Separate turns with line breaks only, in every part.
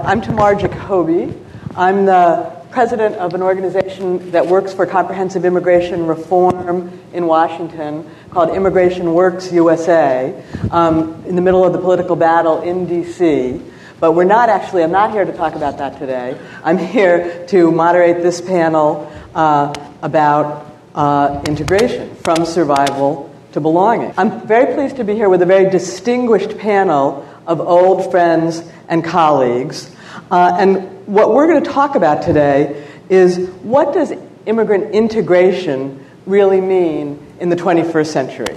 I'm Tamar Jacoby. I'm the president of an organization that works for comprehensive immigration reform in Washington called ImmigrationWorks USA, um, in the middle of the political battle in DC. But we're not actually, I'm not here to talk about that today. I'm here to moderate this panel uh, about uh, integration from survival to belonging. I'm very pleased to be here with a very distinguished panel of old friends and colleagues. Uh, and what we're going to talk about today is what does immigrant integration really mean in the 21st century?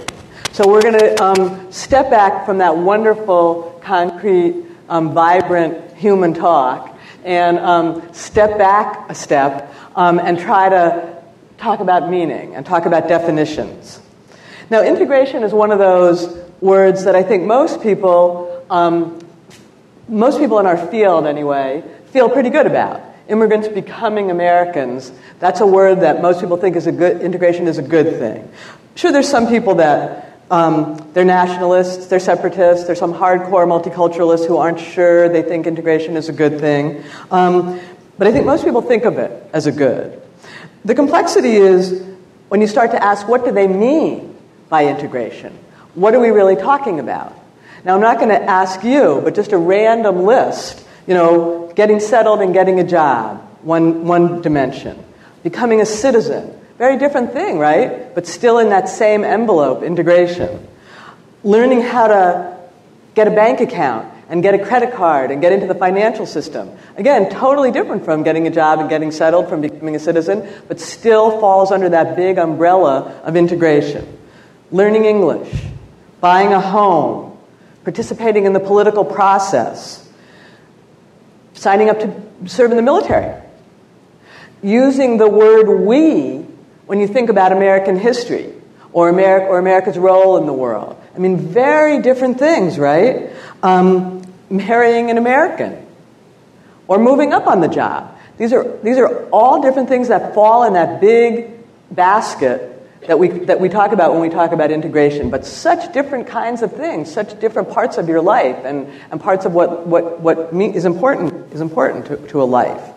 So we're going to um, step back from that wonderful, concrete, um, vibrant human talk and um, step back a step um, and try to talk about meaning and talk about definitions. Now, integration is one of those words that I think most people um, most people in our field, anyway, feel pretty good about. Immigrants becoming Americans, that's a word that most people think is a good, integration is a good thing. Sure, there's some people that um, they're nationalists, they're separatists, there's some hardcore multiculturalists who aren't sure they think integration is a good thing. Um, but I think most people think of it as a good. The complexity is when you start to ask what do they mean by integration? What are we really talking about? Now, I'm not going to ask you, but just a random list. You know, getting settled and getting a job, one, one dimension. Becoming a citizen, very different thing, right? But still in that same envelope, integration. Learning how to get a bank account and get a credit card and get into the financial system. Again, totally different from getting a job and getting settled, from becoming a citizen, but still falls under that big umbrella of integration. Learning English, buying a home, participating in the political process, signing up to serve in the military, using the word we when you think about American history or, America, or America's role in the world. I mean, very different things, right? Um, marrying an American or moving up on the job. These are, these are all different things that fall in that big basket that we, that we talk about when we talk about integration, but such different kinds of things, such different parts of your life and, and parts of what, what, what is important, is important to, to a life.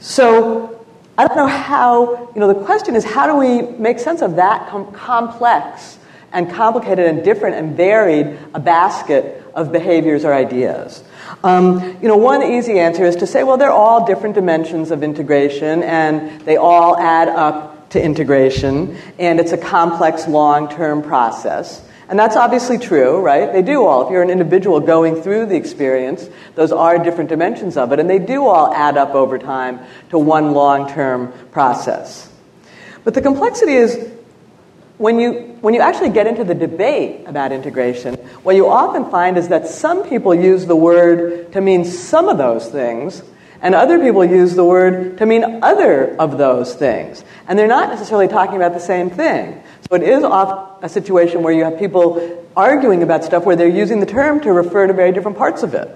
So I don't know how, you know, the question is how do we make sense of that com- complex and complicated and different and varied a basket of behaviors or ideas? Um, you know, one easy answer is to say, well, they're all different dimensions of integration and they all add up to integration, and it's a complex long term process. And that's obviously true, right? They do all. If you're an individual going through the experience, those are different dimensions of it, and they do all add up over time to one long term process. But the complexity is when you, when you actually get into the debate about integration, what you often find is that some people use the word to mean some of those things, and other people use the word to mean other of those things. And they're not necessarily talking about the same thing. So it is often a situation where you have people arguing about stuff where they're using the term to refer to very different parts of it.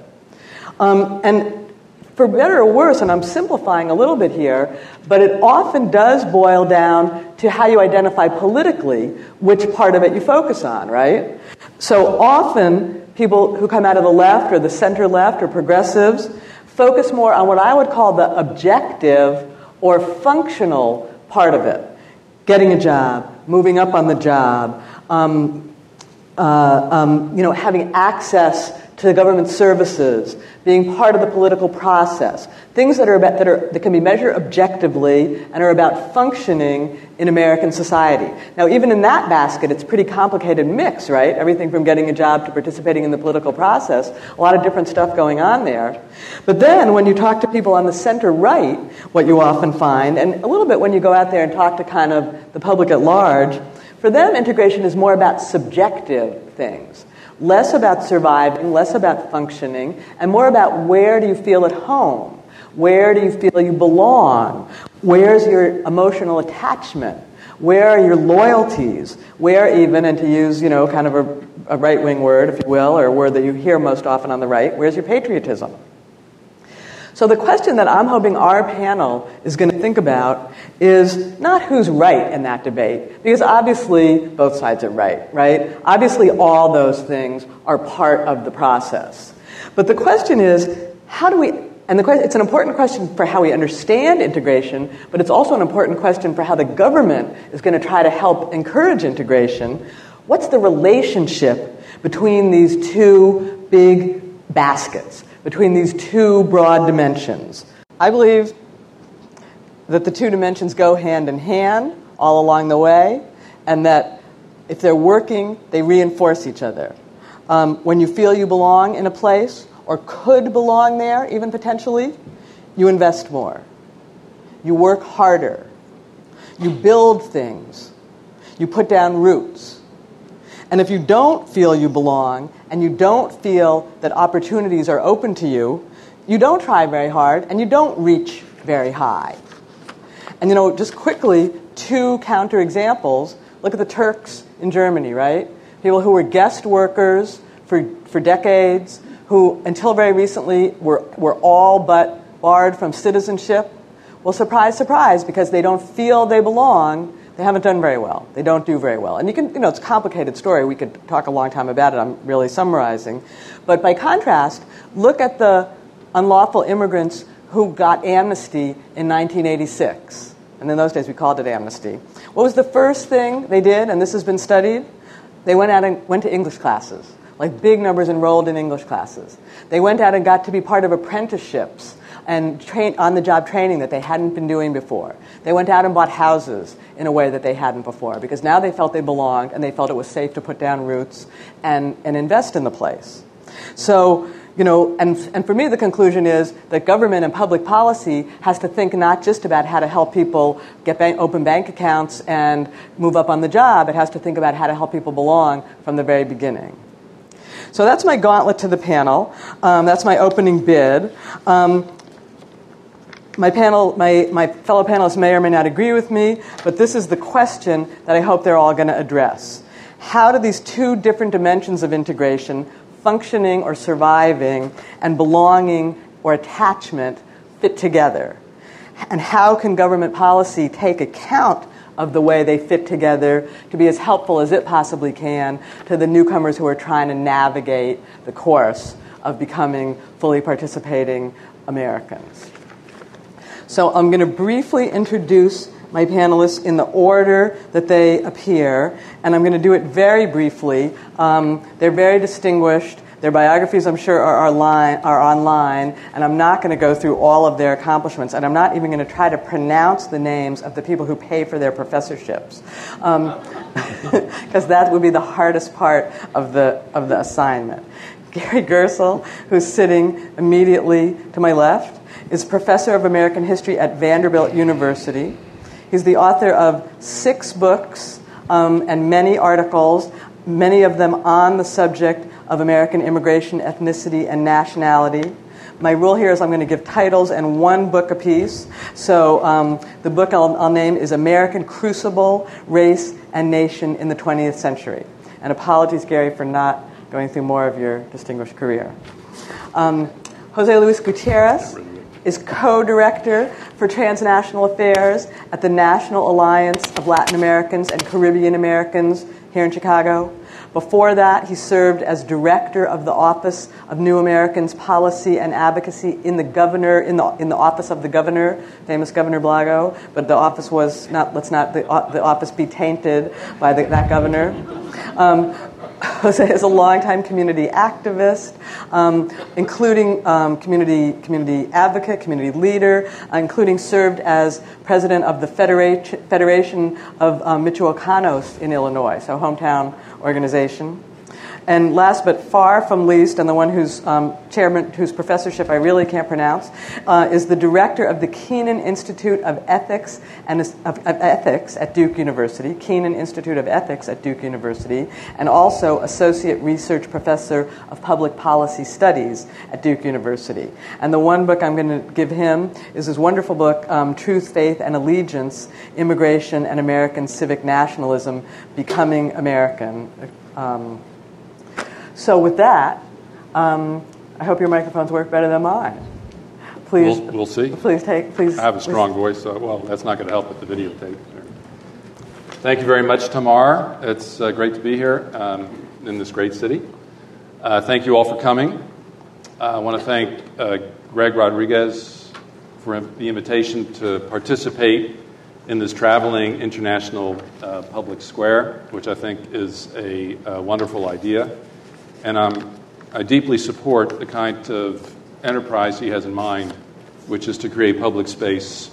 Um, and for better or worse, and I'm simplifying a little bit here, but it often does boil down to how you identify politically which part of it you focus on, right? So often, people who come out of the left or the center left or progressives focus more on what I would call the objective or functional part of it. Getting a job, moving up on the job, um, uh, um, you know, having access to government services, being part of the political process, things that, are about, that, are, that can be measured objectively and are about functioning in American society. Now, even in that basket, it's a pretty complicated mix, right? Everything from getting a job to participating in the political process, a lot of different stuff going on there. But then, when you talk to people on the center right, what you often find, and a little bit when you go out there and talk to kind of the public at large, for them, integration is more about subjective things less about surviving, less about functioning, and more about where do you feel at home? Where do you feel you belong? Where's your emotional attachment? Where are your loyalties? Where even, and to use, you know, kind of a, a right wing word, if you will, or a word that you hear most often on the right, where's your patriotism? So, the question that I'm hoping our panel is going to think about is not who's right in that debate, because obviously both sides are right, right? Obviously, all those things are part of the process. But the question is how do we and the, it's an important question for how we understand integration, but it's also an important question for how the government is going to try to help encourage integration. What's the relationship between these two big baskets, between these two broad dimensions? I believe that the two dimensions go hand in hand all along the way, and that if they're working, they reinforce each other. Um, when you feel you belong in a place, or could belong there, even potentially, you invest more. You work harder. You build things. You put down roots. And if you don't feel you belong and you don't feel that opportunities are open to you, you don't try very hard and you don't reach very high. And you know, just quickly, two counter examples. Look at the Turks in Germany, right? People who were guest workers for, for decades, who until very recently were, were all but barred from citizenship. Well, surprise, surprise, because they don't feel they belong, they haven't done very well. They don't do very well. And you can, you know, it's a complicated story. We could talk a long time about it. I'm really summarizing. But by contrast, look at the unlawful immigrants who got amnesty in 1986. And in those days, we called it amnesty. What was the first thing they did, and this has been studied? They went out and went to English classes like big numbers enrolled in English classes. They went out and got to be part of apprenticeships and train, on the job training that they hadn't been doing before. They went out and bought houses in a way that they hadn't before because now they felt they belonged and they felt it was safe to put down roots and, and invest in the place. So, you know, and, and for me, the conclusion is that government and public policy has to think not just about how to help people get bank, open bank accounts and move up on the job, it has to think about how to help people belong from the very beginning. So that's my gauntlet to the panel. Um, that's my opening bid. Um, my panel, my, my fellow panelists may or may not agree with me, but this is the question that I hope they're all going to address. How do these two different dimensions of integration, functioning or surviving, and belonging or attachment, fit together? And how can government policy take account of the way they fit together to be as helpful as it possibly can to the newcomers who are trying to navigate the course of becoming fully participating Americans. So I'm going to briefly introduce my panelists in the order that they appear, and I'm going to do it very briefly. Um, they're very distinguished. Their biographies, I'm sure, are, line, are online, and I'm not going to go through all of their accomplishments, and I'm not even going to try to pronounce the names of the people who pay for their professorships, because um, that would be the hardest part of the, of the assignment. Gary Gerstle, who's sitting immediately to my left, is professor of American history at Vanderbilt University. He's the author of six books um, and many articles, many of them on the subject of American immigration, ethnicity, and nationality. My rule here is I'm going to give titles and one book apiece. So um, the book I'll, I'll name is American Crucible, Race, and Nation in the 20th Century. And apologies, Gary, for not going through more of your distinguished career. Um, Jose Luis Gutierrez is co director for transnational affairs at the National Alliance of Latin Americans and Caribbean Americans here in Chicago. Before that, he served as director of the Office of New Americans Policy and Advocacy in the governor in the in the office of the governor, famous Governor Blago. But the office was not. Let's not the, the office be tainted by the, that governor. Um, Jose is a longtime community activist, um, including um, community, community advocate, community leader, uh, including served as president of the Federation, Federation of um, Michoacanos in Illinois, so hometown organization. And last but far from least, and the one whose um, chairman, whose professorship I really can't pronounce, uh, is the director of the Kenan Institute of Ethics and of, of, Ethics at Duke University, Kenan Institute of Ethics at Duke University, and also associate research professor of public policy studies at Duke University. And the one book I'm going to give him is his wonderful book, um, Truth, Faith, and Allegiance: Immigration and American Civic Nationalism, Becoming American. Um, so, with that, um, I hope your microphones work better than mine.
Please, we'll, we'll see.
Please take. Please.
I have a strong please. voice, so well, that's not going to help with the videotape. Thank you very much, Tamar. It's uh, great to be here um, in this great city. Uh, thank you all for coming. I want to thank uh, Greg Rodriguez for the invitation to participate in this traveling international uh, public square, which I think is a, a wonderful idea. And I'm, I deeply support the kind of enterprise he has in mind, which is to create public space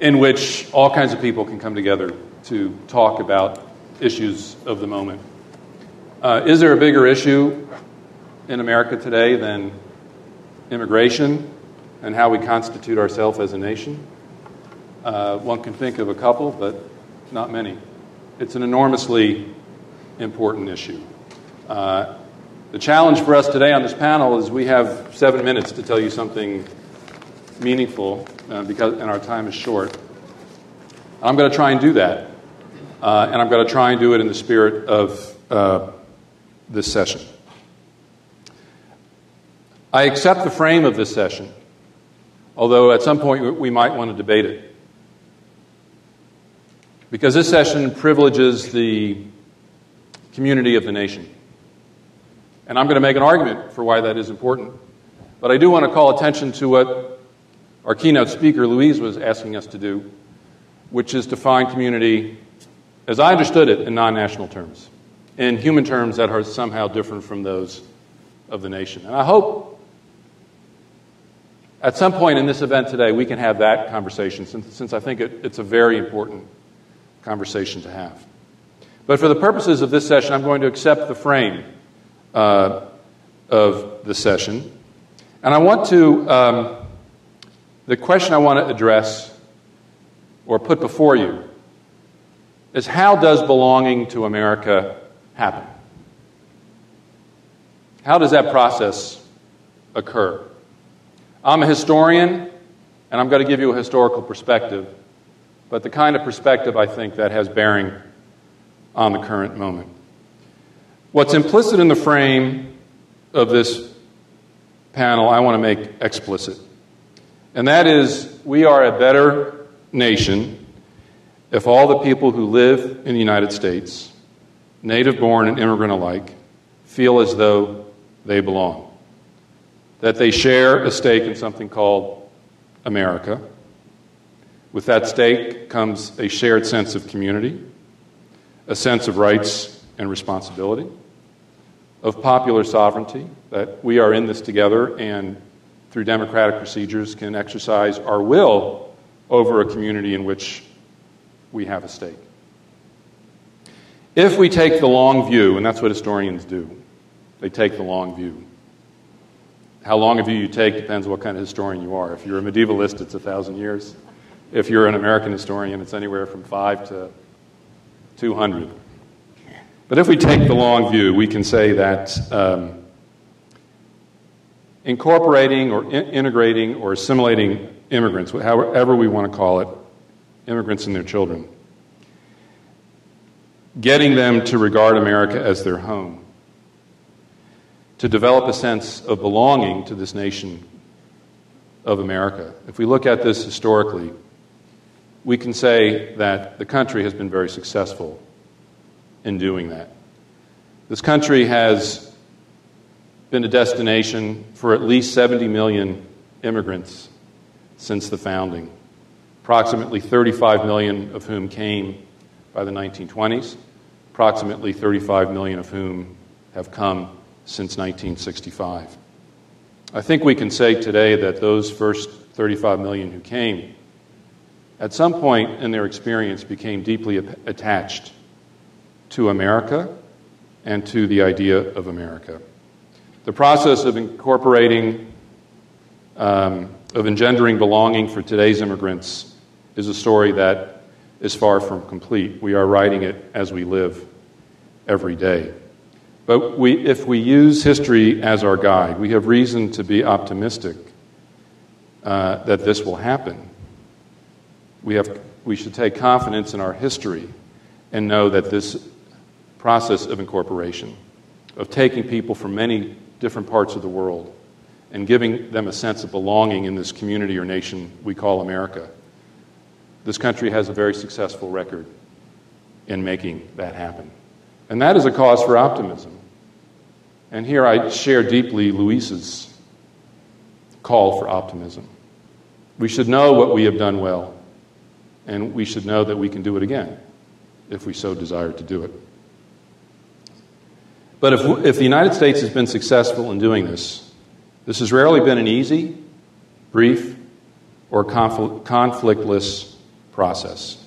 in which all kinds of people can come together to talk about issues of the moment. Uh, is there a bigger issue in America today than immigration and how we constitute ourselves as a nation? Uh, one can think of a couple, but not many. It's an enormously important issue. Uh, the challenge for us today on this panel is we have seven minutes to tell you something meaningful uh, because, and our time is short. I'm going to try and do that. Uh, and I'm going to try and do it in the spirit of uh, this session. I accept the frame of this session, although at some point we might want to debate it. Because this session privileges the community of the nation. And I'm going to make an argument for why that is important. But I do want to call attention to what our keynote speaker, Luis, was asking us to do, which is define community, as I understood it, in non national terms, in human terms that are somehow different from those of the nation. And I hope at some point in this event today we can have that conversation, since, since I think it, it's a very important conversation to have. But for the purposes of this session, I'm going to accept the frame uh, of the session. And I want to, um, the question I want to address or put before you is how does belonging to America happen? How does that process occur? I'm a historian, and I'm going to give you a historical perspective, but the kind of perspective I think that has bearing on the current moment. What's implicit in the frame of this panel, I want to make explicit. And that is, we are a better nation if all the people who live in the United States, native born and immigrant alike, feel as though they belong. That they share a stake in something called America. With that stake comes a shared sense of community, a sense of rights and responsibility, of popular sovereignty, that we are in this together and through democratic procedures can exercise our will over a community in which we have a stake. If we take the long view, and that's what historians do, they take the long view. How long a view you take depends on what kind of historian you are. If you're a medievalist, it's a thousand years. If you're an American historian, it's anywhere from five to 200. But if we take the long view, we can say that um, incorporating or in- integrating or assimilating immigrants, however we want to call it, immigrants and their children, getting them to regard America as their home, to develop a sense of belonging to this nation of America. If we look at this historically, we can say that the country has been very successful in doing that. This country has been a destination for at least 70 million immigrants since the founding, approximately 35 million of whom came by the 1920s, approximately 35 million of whom have come since 1965. I think we can say today that those first 35 million who came, at some point in their experience, became deeply attached to America and to the idea of America. The process of incorporating, um, of engendering belonging for today's immigrants is a story that is far from complete. We are writing it as we live every day. But we, if we use history as our guide, we have reason to be optimistic uh, that this will happen. We, have, we should take confidence in our history and know that this process of incorporation, of taking people from many different parts of the world and giving them a sense of belonging in this community or nation we call America. This country has a very successful record in making that happen. And that is a cause for optimism. And here I share deeply Luis's call for optimism. We should know what we have done well, and we should know that we can do it again if we so desire to do it. But if, if the United States has been successful in doing this, this has rarely been an easy, brief, or conflict, conflictless process.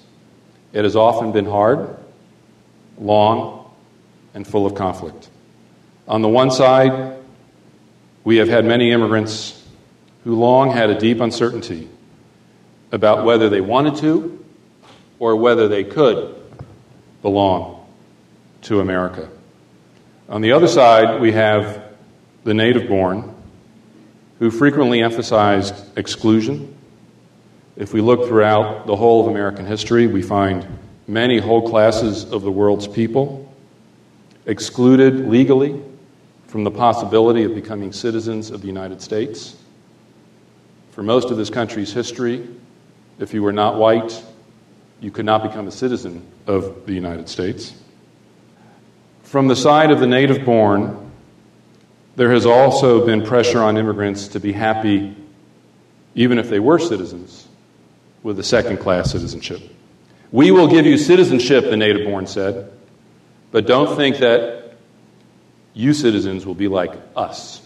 It has often been hard, long, and full of conflict. On the one side, we have had many immigrants who long had a deep uncertainty about whether they wanted to or whether they could belong to America. On the other side, we have the native born who frequently emphasized exclusion. If we look throughout the whole of American history, we find many whole classes of the world's people excluded legally from the possibility of becoming citizens of the United States. For most of this country's history, if you were not white, you could not become a citizen of the United States. From the side of the native born, there has also been pressure on immigrants to be happy, even if they were citizens, with a second class citizenship. We will give you citizenship, the native born said, but don't think that you citizens will be like us.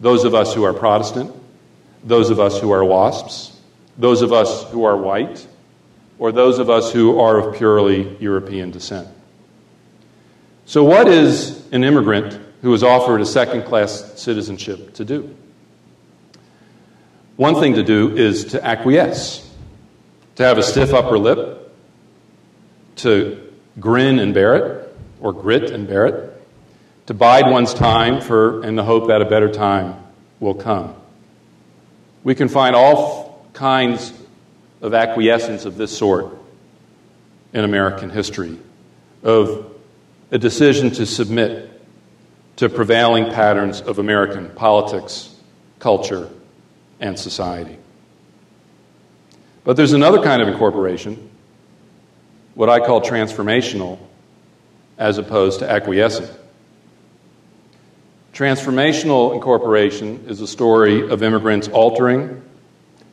Those of us who are Protestant, those of us who are WASPs, those of us who are white, or those of us who are of purely European descent. So, what is an immigrant who is offered a second class citizenship to do? One thing to do is to acquiesce, to have a stiff upper lip, to grin and bear it, or grit and bear it, to bide one's time for in the hope that a better time will come. We can find all kinds of acquiescence of this sort in American history, of a decision to submit to prevailing patterns of American politics, culture, and society. But there's another kind of incorporation, what I call transformational, as opposed to acquiescent. Transformational incorporation is a story of immigrants altering,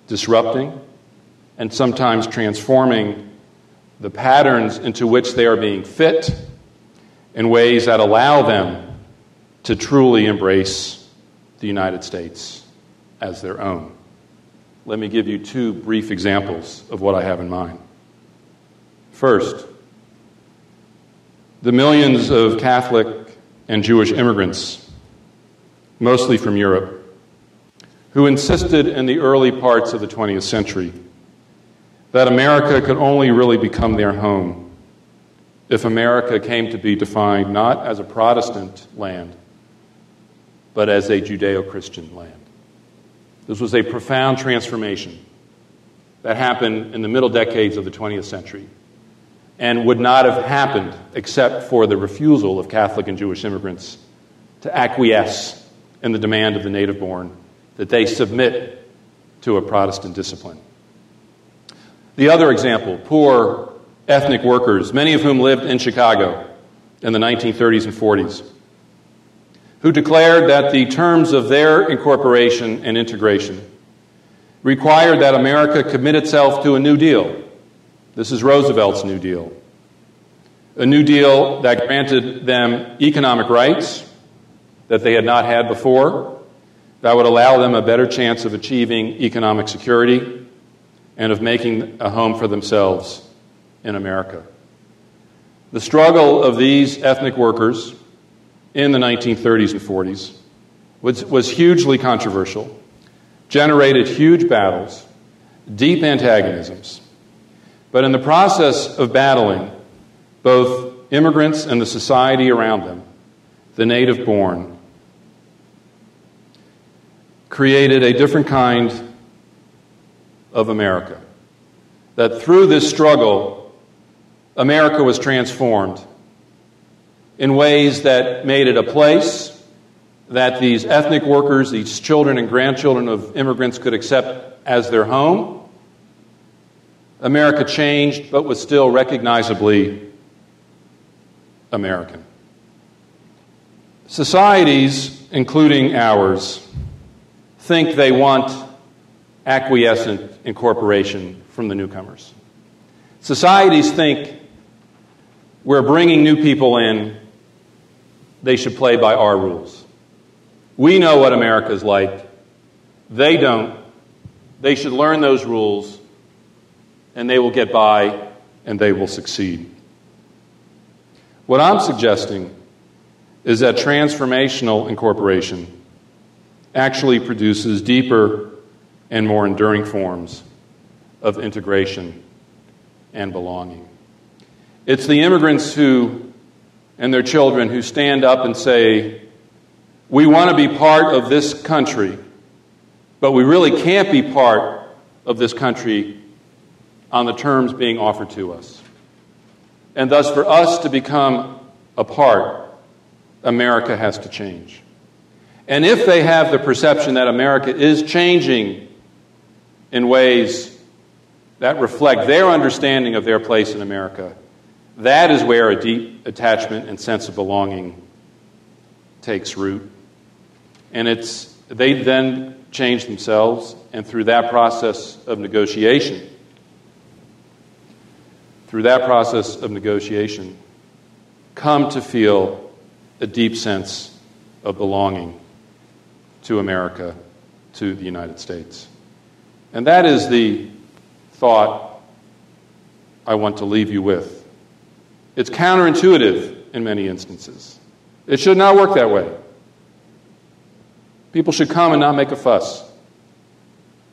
disrupting, and sometimes transforming the patterns into which they are being fit in ways that allow them to truly embrace the United States as their own. Let me give you two brief examples of what I have in mind. First, the millions of Catholic and Jewish immigrants, mostly from Europe, who insisted in the early parts of the 20th century that America could only really become their home if America came to be defined not as a Protestant land, but as a Judeo Christian land. This was a profound transformation that happened in the middle decades of the 20th century and would not have happened except for the refusal of Catholic and Jewish immigrants to acquiesce in the demand of the native born that they submit to a Protestant discipline. The other example poor ethnic workers, many of whom lived in Chicago in the 1930s and 40s, who declared that the terms of their incorporation and integration required that America commit itself to a New Deal. This is Roosevelt's New Deal. A New Deal that granted them economic rights that they had not had before, that would allow them a better chance of achieving economic security and of making a home for themselves in America. The struggle of these ethnic workers in the 1930s and 40s was, was hugely controversial, generated huge battles, deep antagonisms. But in the process of battling, both immigrants and the society around them, the native born, created a different kind of America. That through this struggle, America was transformed in ways that made it a place that these ethnic workers, these children and grandchildren of immigrants could accept as their home. America changed, but was still recognizably American. Societies, including ours, think they want acquiescent incorporation from the newcomers. Societies think we're bringing new people in, they should play by our rules. We know what America is like. They don't. They should learn those rules, and they will get by and they will succeed. What I'm suggesting is that transformational incorporation actually produces deeper and more enduring forms of integration and belonging. It's the immigrants who and their children who stand up and say, We want to be part of this country, but we really can't be part of this country on the terms being offered to us. And thus, for us to become a part, America has to change. And if they have the perception that America is changing in ways that reflect their understanding of their place in America, that is where a deep attachment and sense of belonging takes root. And it's, they then change themselves, and through that process of negotiation, through that process of negotiation, come to feel a deep sense of belonging to America, to the United States. And that is the thought I want to leave you with. It's counterintuitive in many instances. It should not work that way. People should come and not make a fuss.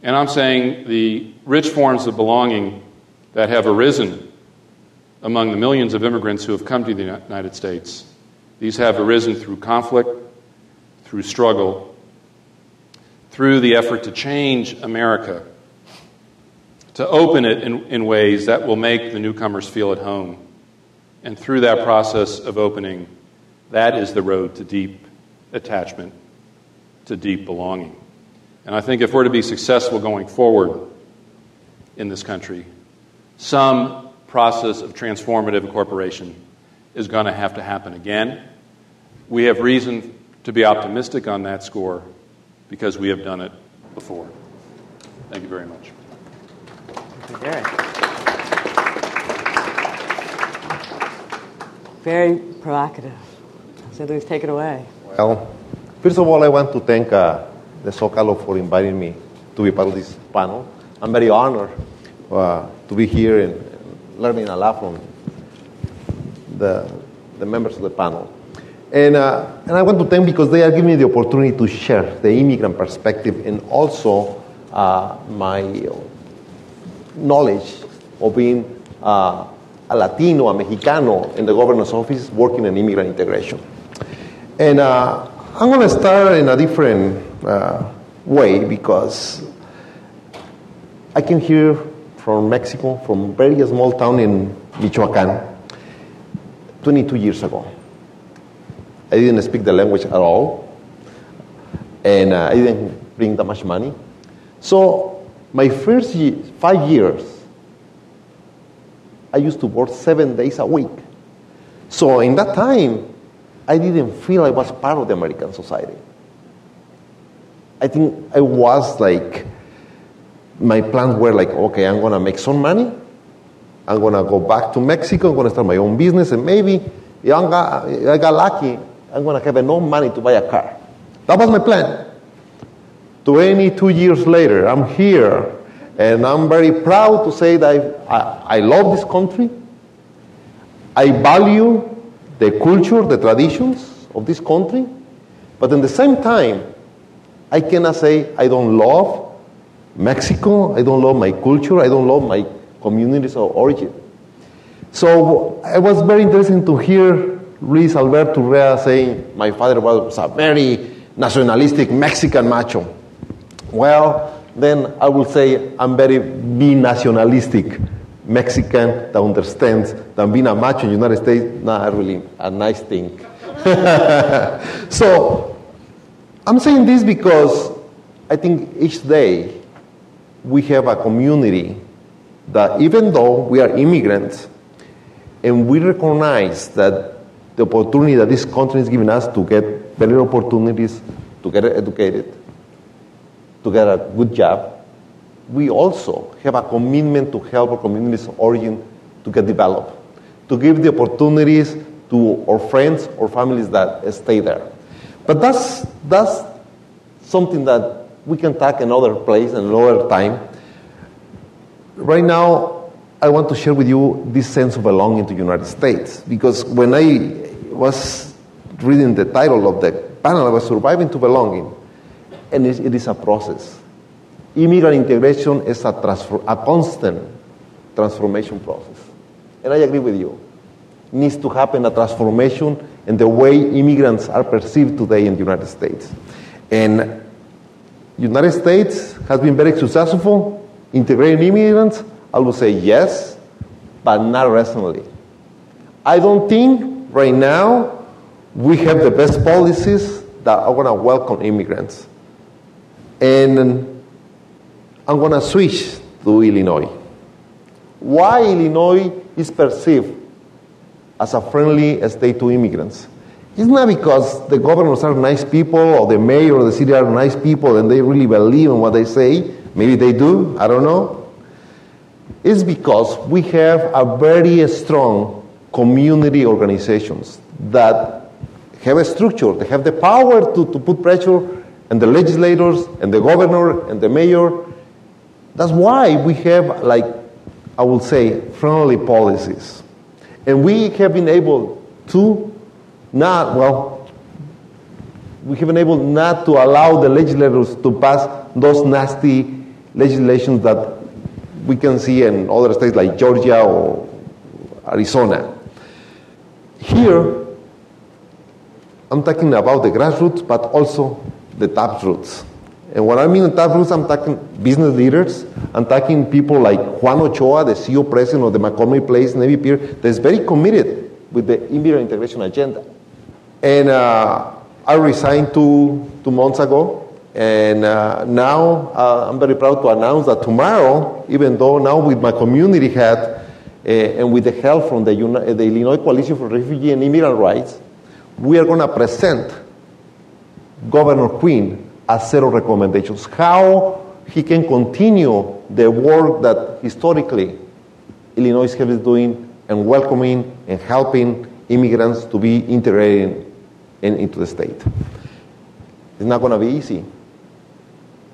And I'm saying the rich forms of belonging that have arisen among the millions of immigrants who have come to the United States. These have arisen through conflict, through struggle, through the effort to change America, to open it in, in ways that will make the newcomers feel at home. And through that process of opening, that is the road to deep attachment, to deep belonging. And I think if we're to be successful going forward in this country, some process of transformative incorporation is going to have to happen again. We have reason to be optimistic on that score because we have done it before. Thank you very much.
Thank you. Very provocative. So please take it away.
Well, first of all, I want to thank uh, the Zócalo for inviting me to be part of this panel. I'm very honored uh, to be here and learning a lot from the, the members of the panel. And, uh, and I want to thank because they are giving me the opportunity to share the immigrant perspective and also uh, my knowledge of being uh, a Latino, a Mexicano in the governor's office working in immigrant integration. And uh, I'm going to start in a different uh, way because I came here from Mexico, from a very small town in Michoacan, 22 years ago. I didn't speak the language at all, and uh, I didn't bring that much money. So my first year, five years, I used to work seven days a week. So in that time, I didn't feel I was part of the American society. I think I was like my plans were like, okay, I'm to make some money. I'm to go back to Mexico. I'm to start my own business. And maybe if I got, if I got lucky, I'm to have enough money to buy a car. That was my plan. 22 years later, I'm here. And I'm very proud to say that I, I, love this country. I value the culture, the traditions of this country. But at the same time, I cannot say I don't love Mexico, I don't love my culture, I don't love my communities of origin. So it was very interesting to hear Luis Alberto Urrea saying my father was a very nationalistic Mexican macho. Well, then I will say I'm very nationalistic Mexican that understands that being a macho in the United States not really a nice thing. so I'm saying this because I think each day we have a community that even though we are immigrants and we recognize that the opportunity that this country is giving us to get better opportunities to get educated, to get a good job, we also have a commitment to help our communities of origin to get developed, to give the opportunities to our friends or families that stay there. But that's, that's something that we can talk another place and another time. Right now, I want to share with you this sense of belonging to the United States because when I was reading the title of the panel, I was surviving to belonging, and it is a process. Immigrant integration is a, transfer, a constant transformation process, and I agree with you. It needs to happen a transformation in the way immigrants are perceived today in the United States, and United States has been very successful integrating immigrants. I would say yes, but not recently. I don't think right now we have the best policies that are going to welcome immigrants. And I'm going to switch to Illinois. Why Illinois is perceived as a friendly state to immigrants? It's not because the governors are nice people or the mayor or the city are nice people and they really believe in what they say. Maybe they do, I don't know. It's because we have a very strong community organizations that have a structure, they have the power to, to put pressure on the legislators and the governor and the mayor. That's why we have, like, I would say, friendly policies. And we have been able to not, well, we have been able not to allow the legislators to pass those nasty legislations that we can see in other states like Georgia or Arizona. Here, I'm talking about the grassroots, but also the top roots. And what I mean the top roots, I'm talking business leaders. I'm talking people like Juan Ochoa, the CEO president of the McCormick Place Navy Pier, that's very committed with the immigrant integration agenda. And uh, I resigned two, two months ago. And uh, now uh, I'm very proud to announce that tomorrow, even though now with my community hat uh, and with the help from the, Uni- the Illinois Coalition for Refugee and Immigrant Rights, we are going to present Governor Quinn a set of recommendations how he can continue the work that historically Illinois has been doing and welcoming and helping immigrants to be integrated in, into the state. It's not going to be easy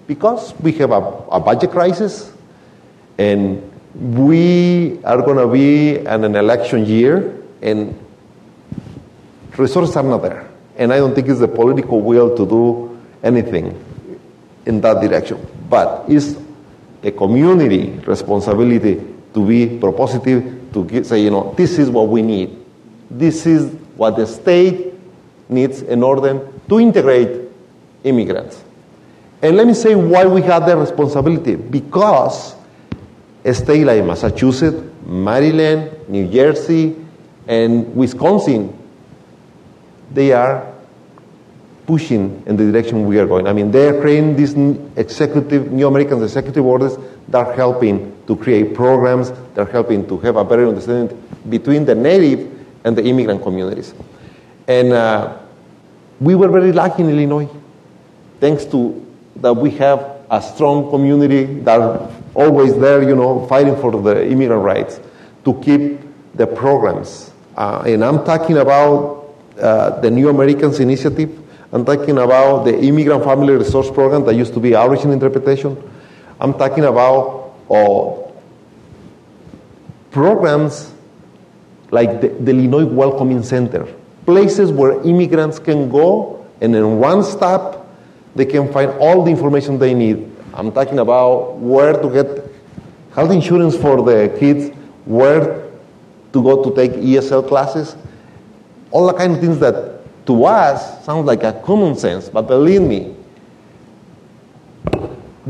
because we have a, a budget crisis and we are going to be in an election year and resources are not there. And I don't think it's the political will to do anything in that direction. But it's a community responsibility to be propositive, to say, you know, this is what we need. This is what the state needs in order to integrate immigrants. And let me say why we have that responsibility. Because a state like Massachusetts, Maryland, New Jersey, and Wisconsin, they are pushing in the direction we are going. I mean, they are creating these executive, new American executive orders that are helping to create programs, that are helping to have a better understanding between the native and the immigrant communities. And uh, we were very lucky in Illinois, thanks to that we have a strong community that are always there, you know, fighting for the immigrant rights to keep the programs. Uh, and I'm talking about uh, the New Americans Initiative. I'm talking about the Immigrant Family Resource Program that used to be Origin Interpretation. I'm talking about uh, programs like the, the Illinois Welcoming Center, places where immigrants can go and in one stop they can find all the information they need. I'm talking about where to get health insurance for the kids, where to go to take ESL classes, all the kind of things that to us sounds like a common sense, but believe me,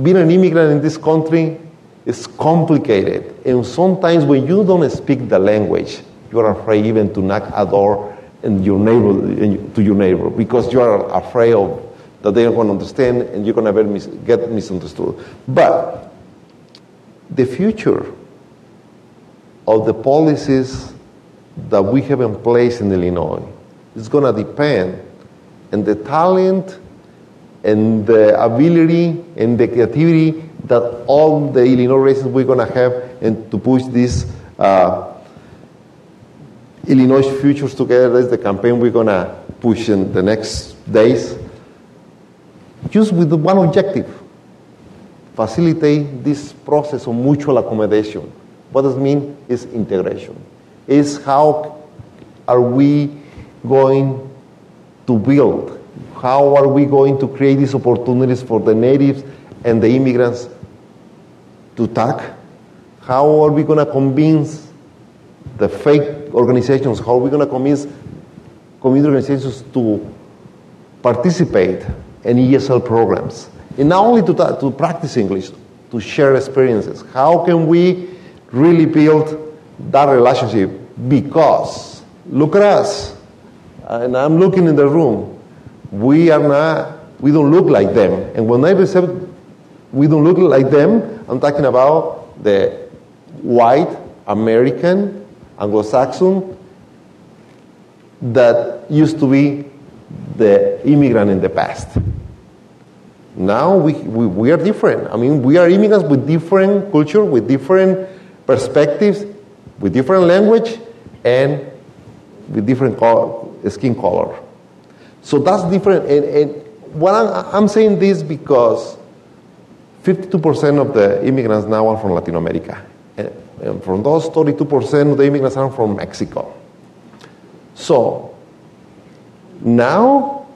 being an immigrant in this country is complicated. And sometimes when you don't speak the language, you're afraid even to knock a door in your neighbor, to your neighbor because you are afraid of that they're going to understand and you're going to mis- get misunderstood. But the future of the policies that we have in place in Illinois It's going to depend on the talent and the ability and the creativity that all the Illinois races we're going to have and to push this uh, Illinois Futures Together. That's the campaign we're going to push in the next days. Just with one objective facilitate this process of mutual accommodation. What does it mean? Is integration. Is how are we going to build? How are we going to create these opportunities for the natives and the immigrants to talk? How are we going to convince the fake organizations? How are we going to convince community organizations to participate in ESL programs? And not only to, to practice English, to share experiences. How can we really build that relationship? Because look at us, and I'm looking in the room. We are not, we don't look like them. And when I say we don't look like them, I'm talking about the white American, Anglo-Saxon that used to be the immigrant in the past. Now we, we, we, are different. I mean, we are immigrants with different culture, with different perspectives, with different language, and with different color, skin color. So that's different. And, and what I'm, I'm saying this because 52% of the immigrants now are from Latin America. And, and from those, 32% of the immigrants are from Mexico. So now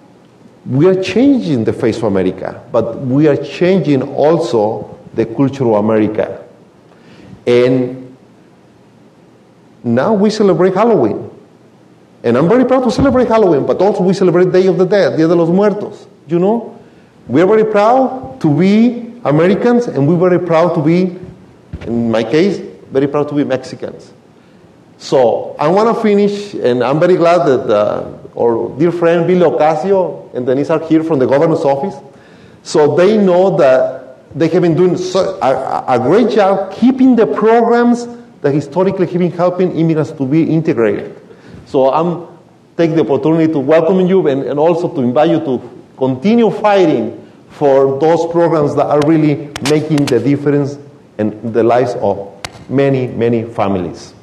we are changing the face of America, but we are changing also the culture of America. And now we celebrate Halloween. And I'm very proud to celebrate Halloween, but also we celebrate Day of the Dead, Dia de los Muertos. You know? We are very proud to be Americans, and we're very proud to be, in my case, very proud to be Mexicans. So I want to finish, and I'm very glad that uh, our dear friend Bill Ocasio and Denise are here from the governor's office. So they know that they have been doing so, a, a, great job keeping the programs that historically have been helping immigrants to be integrated. So I'm taking the opportunity to welcome you and, and also to invite you to continue fighting for those programs that are really making the difference in the lives of many, many families.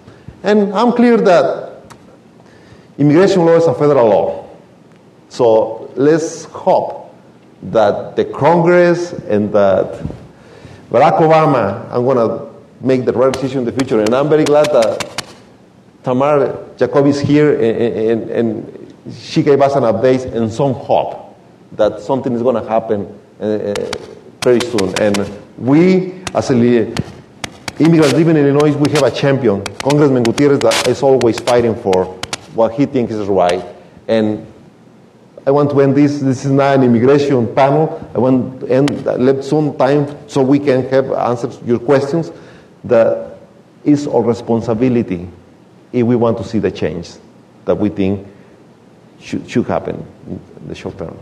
And I'm clear that immigration law is a federal law. So let's hope that the Congress and that Barack Obama are going to make the right decision in the future. And I'm very glad that Tamar Jacoby is here and, and, and, she gave us an update and some hope that something is going to happen uh, very soon. And we, as a immigrants living in Illinois, we have a champion, Congressman Gutierrez, that is always fighting for what he thinks is right. And I want to end this. This is not an immigration panel. I want to end, let some time so we can have answers to your questions. That is our responsibility if we want to see the change that we think should, should happen in the short term.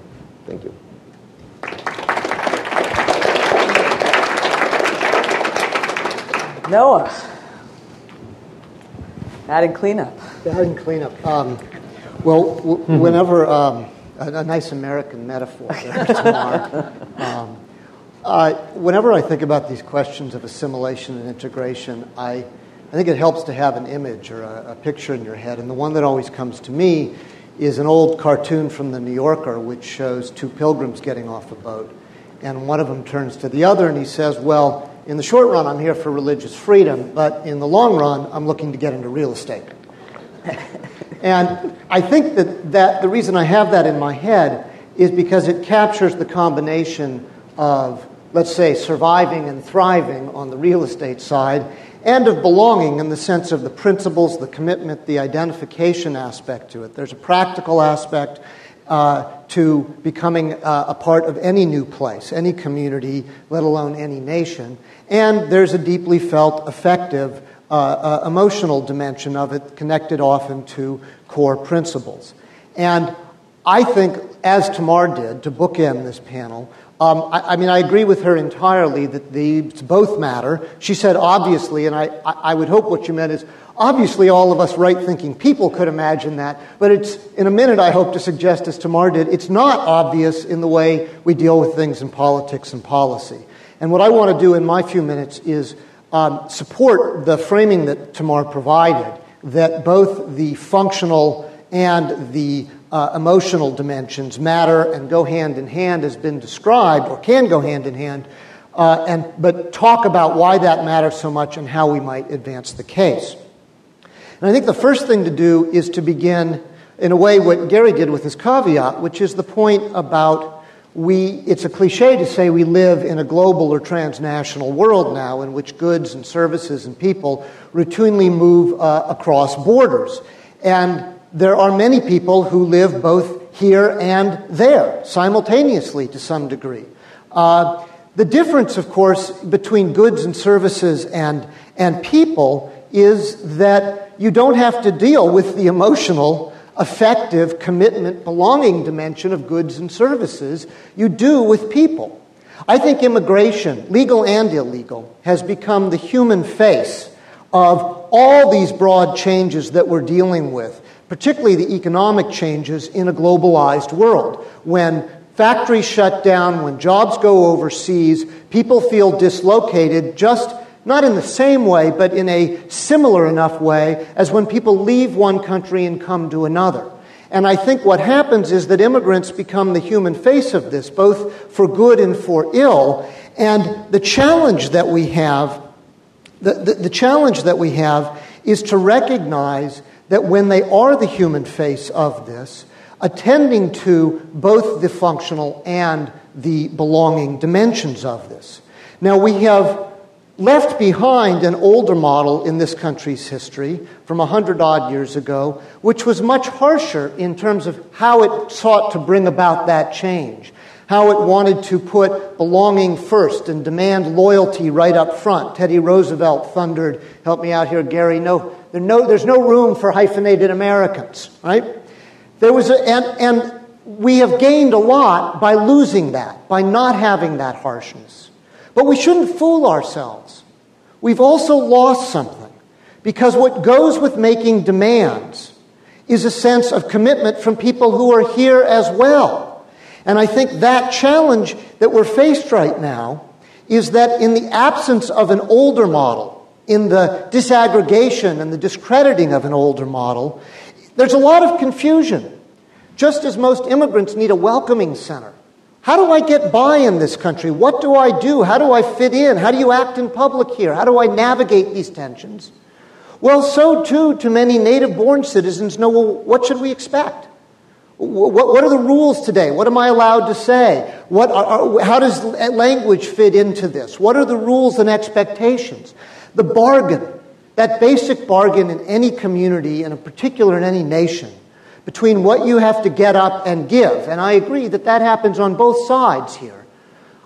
Thank you.
Noah. Adding cleanup.
Adding cleanup. Um, well, w- mm-hmm. whenever um, a, a, nice American metaphor there, um, uh, whenever I think about these questions of assimilation and integration, I, I think it helps to have an image or a, a picture in your head. And the one that always comes to me is an old cartoon from the New Yorker, which shows two pilgrims getting off a boat. And one of them turns to the other and he says, Well, in the short run, I'm here for religious freedom, but in the long run, I'm looking to get into real estate. and I think that, that the reason I have that in my head is because it captures the combination of, let's say, surviving and thriving on the real estate side and of belonging in the sense of the principles, the commitment, the identification aspect to it. There's a practical aspect uh, to becoming uh, a part of any new place, any community, let alone any nation. And there's a deeply felt, effective, uh, uh, emotional dimension of it, connected often to core principles. And I think, as Tamar did, to bookend this panel, Um, I, I, mean, I agree with her entirely that these both matter. She said obviously, and I, I would hope what you meant is obviously all of us right thinking people could imagine that, but it's, in a minute, I hope to suggest, as Tamar did, it's not obvious in the way we deal with things in politics and policy. And what I want to do in my few minutes is um, support the framing that Tamar provided that both the functional and the uh, emotional dimensions matter and go hand in hand has been described, or can go hand in hand, uh, and, but talk about why that matters so much and how we might advance the case. And I think the first thing to do is to begin, in a way, what Gary did with his caveat, which is the point about we, it's a cliche to say we live in a global or transnational world now in which goods and services and people routinely move uh, across borders. And there are many people who live both here and there simultaneously to some degree. Uh, the difference, of course, between goods and services and, and people is that you don't have to deal with the emotional, affective, commitment, belonging dimension of goods and services. You do with people. I think immigration, legal and illegal, has become the human face of all these broad changes that we're dealing with particularly the economic changes in a globalized world. When factories shut down, when jobs go overseas, people feel dislocated just not in the same way, but in a similar enough way as when people leave one country and come to another. And I think what happens is that immigrants become the human face of this, both for good and for ill. And the challenge that we have, the, the, the challenge that we have is to recognize that when they are the human face of this, attending to both the functional and the belonging dimensions of this. Now, we have left behind an older model in this country's history from a hundred odd years ago, which was much harsher in terms of how it sought to bring about that change, how it wanted to put belonging first and demand loyalty right up front. Teddy Roosevelt thundered, help me out here, Gary, no, there no, there's no room for hyphenated Americans, right? There was a, and, and we have gained a lot by losing that, by not having that harshness. But we shouldn't fool ourselves. We've also lost something because what goes with making demands is a sense of commitment from people who are here as well. And I think that challenge that we're faced right now is that in the absence of an older model, in the disaggregation and the discrediting of an older model, there's a lot of confusion. Just as most immigrants need a welcoming center. How do I get by in this country? What do I do? How do I fit in? How do you act in public here? How do I navigate these tensions? Well, so too, to many native born citizens know well, what should we expect? What, are the rules today? What am I allowed to say? What are, how does language fit into this? What are the rules and expectations? The bargain, that basic bargain in any community, and in particular in any nation, between what you have to get up and give. And I agree that that happens on both sides here.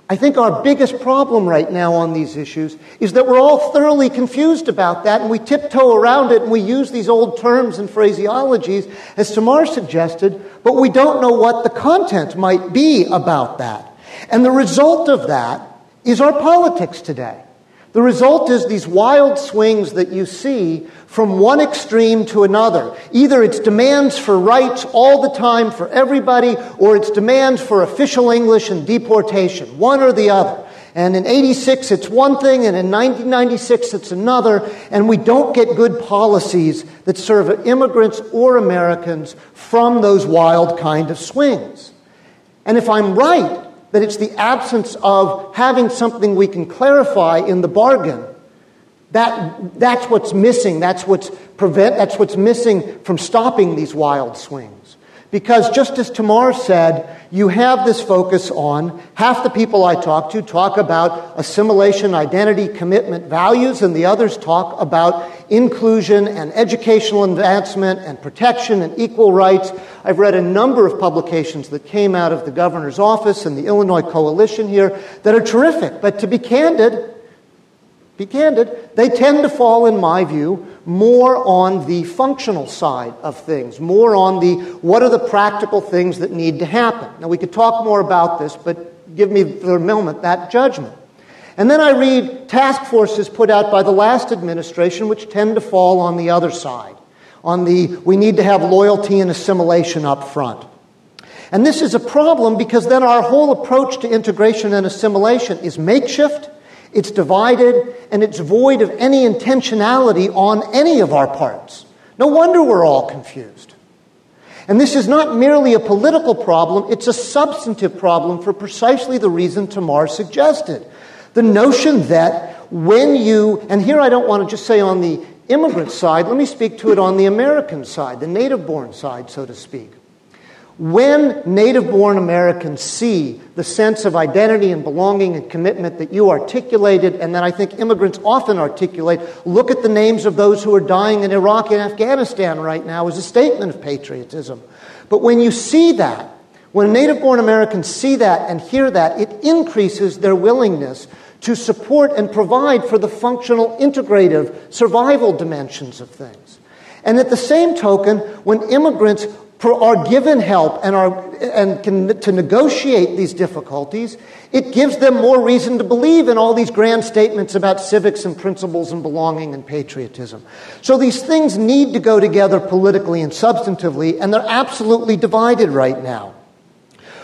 I think our biggest problem right now on these issues is that we're all thoroughly confused about that and we tiptoe around it and we use these old terms and phraseologies, as Tamar suggested, but we don't know what the content might be about that. And the result of that is our politics today. The result is these wild swings that you see from one extreme to another. Either it's demands for rights all the time for everybody, or it's demands for official English and deportation, one or the other. And in 86, it's one thing, and in 1996, it's another, and we don't get good policies that serve immigrants or Americans from those wild kind of swings. And if I'm right, that it's the absence of having something we can clarify in the bargain. That, that's what's missing. That's what's, prevent, that's what's missing from stopping these wild swings. Because just as Tamar said, you have this focus on half the people I talk to talk about assimilation, identity, commitment, values, and the others talk about inclusion and educational advancement and protection and equal rights. I've read a number of publications that came out of the governor's office and the Illinois coalition here that are terrific. But to be candid, be candid, they tend to fall, in my view, more on the functional side of things, more on the what are the practical things that need to happen. Now, we could talk more about this, but give me for a moment that judgment. And then I read task forces put out by the last administration, which tend to fall on the other side, on the we need to have loyalty and assimilation up front. And this is a problem because then our whole approach to integration and assimilation is makeshift, it's divided, and it's void of any intentionality on any of our parts. No wonder we're all confused. And this is not merely a political problem, it's a substantive problem for precisely the reason Tamar suggested. The notion that when you, and here I don't want to just say on the immigrant side, let me speak to it on the American side, the native born side, so to speak. When native born Americans see the sense of identity and belonging and commitment that you articulated, and that I think immigrants often articulate, look at the names of those who are dying in Iraq and Afghanistan right now as a statement of patriotism. But when you see that, when native born Americans see that and hear that, it increases their willingness to support and provide for the functional, integrative, survival dimensions of things. And at the same token, when immigrants are given help and, are, and can, to negotiate these difficulties, it gives them more reason to believe in all these grand statements about civics and principles and belonging and patriotism. So these things need to go together politically and substantively, and they're absolutely divided right now.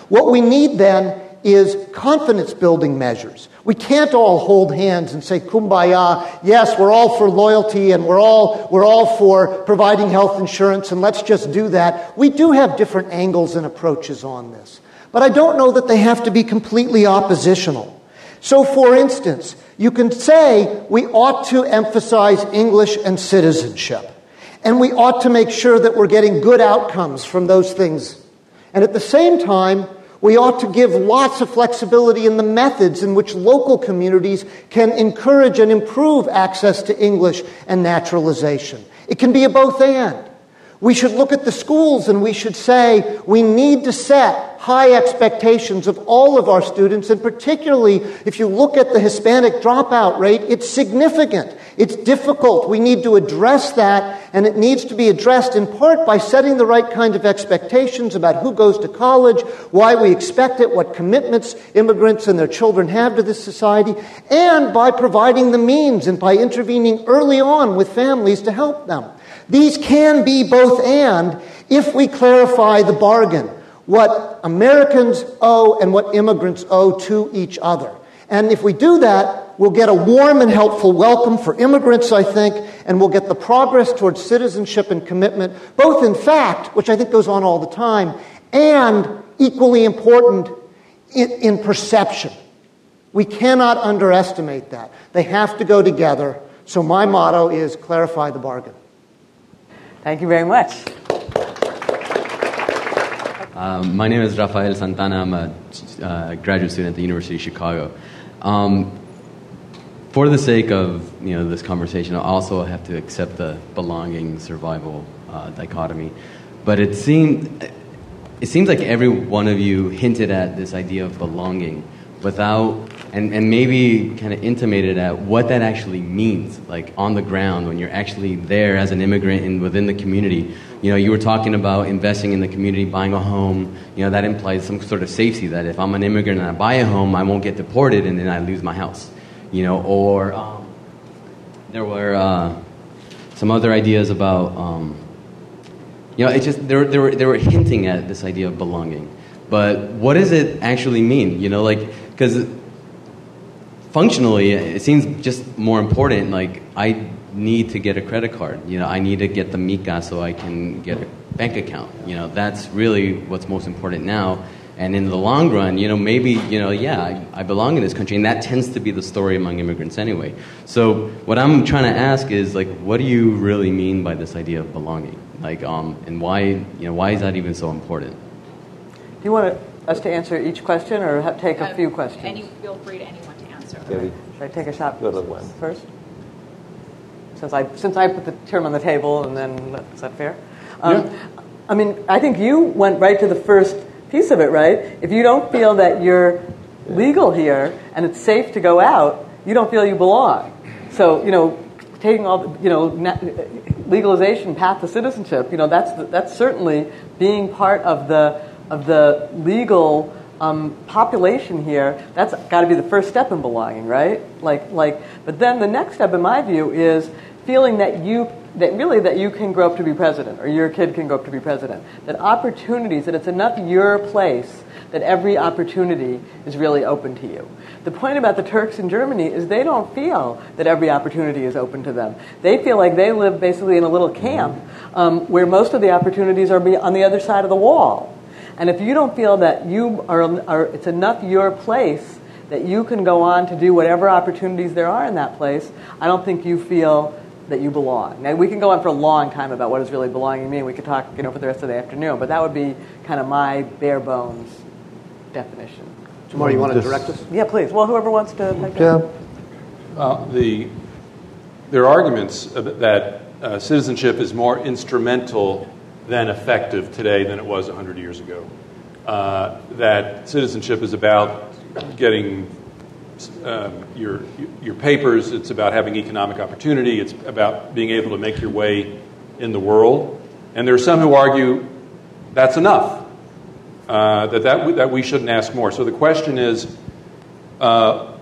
What we need then is confidence building measures. We can't all hold hands and say kumbaya, yes, we're all for loyalty and we're all, we're all for providing health insurance and let's just do that. We do have different angles and approaches on this. But I don't know that they have to be completely oppositional. So, for instance, you can say we ought to emphasize English and citizenship. And we ought to make sure that we're getting good outcomes from those things. And at the same time, we ought to give lots of flexibility in the methods in which local communities can encourage and improve access to English and naturalization. It can be a both and. We should look at the schools and we should say we need to set high expectations of all of our students, and particularly if you look at the Hispanic dropout rate, it's significant. It's difficult. We need to address that, and it needs to be addressed in part by setting the right kind of expectations about who goes to college, why we expect it, what commitments immigrants and their children have to this society, and by providing the means and by intervening early on with families to help them. These can be both and if we clarify the bargain what Americans owe and what immigrants owe to each other. And if we do that, we'll get a warm and helpful welcome for immigrants, I think, and we'll get the progress towards citizenship and commitment, both in fact, which I think goes on all the time, and equally important, in, in perception. We cannot underestimate that. They have to go together. So my motto is clarify the bargain.
Thank you very much.
Um, my name is Rafael Santana. I'm a uh, graduate student at the University of Chicago. Um, for the sake of you know this conversation, I also have to accept the belonging survival uh, dichotomy. But it seemed it seems like every one of you hinted at this idea of belonging without and, and maybe kind of intimated at what that actually means like on the ground when you're actually there as an immigrant and within the community you know, you were talking about investing in the community, buying a home. You know, that implies some sort of safety that if I'm an immigrant and I buy a home, I won't get deported and then I lose my house. You know, or um, there were uh, some other ideas about, um, you know, it just, they were, they, were, they were hinting at this idea of belonging. But what does it actually mean? You know, like, because functionally, it seems just more important. Like, I need to get a credit card. You know, I need to get the Mica so I can get a bank account. You know, that's really what's most important now. And in the long run, you know, maybe, you know, yeah, I, I, belong in this country. And that tends to be the story among immigrants anyway. So what I'm trying to ask is, like, what do you really mean by this idea of belonging? Like, um, and why, you know, why is that even so important?
Do you want us to answer each question or have, take a uh, few questions?
Any, feel free to anyone to answer.
Should I take a shot first? since I since I put the term on the table, and then is that fair? Um, yeah. I mean, I think you went right to the first piece of it, right? If you don't feel that you're legal here and it's safe to go out, you don't feel you belong. So you know, taking all the, you know legalization path to citizenship, you know that's that's certainly being part of the of the legal um, population here, that's got to be the first step in belonging, right? Like, like, but then the next step, in my view, is feeling that you, that really that you can grow up to be president, or your kid can grow up to be president. That opportunities, that it's enough your place that every opportunity is really open to you. The point about the Turks in Germany is they don't feel that every opportunity is open to them. They feel like they live basically in a little camp um, where most of the opportunities are on the other side of the wall. And if you don't feel that you are, are it's enough your place that you can go on to do whatever opportunities there are in that place, I don't think you feel that you belong. Now, we can go on for a long time about what does really belonging to mean. We could talk you know, for the rest of the afternoon, but that would be kind of my bare bones definition.
Tamar, you want to direct us?
Yeah, please. Well, whoever wants to.
Yeah.
Uh, the, there are arguments that uh, citizenship is more instrumental than effective today than it was 100 years ago. Uh, that citizenship is about getting um, your, your papers, it's about having economic opportunity, it's about being able to make your way in the world. And there are some who argue that's enough, uh, that, that, that we shouldn't ask more. So the question is uh,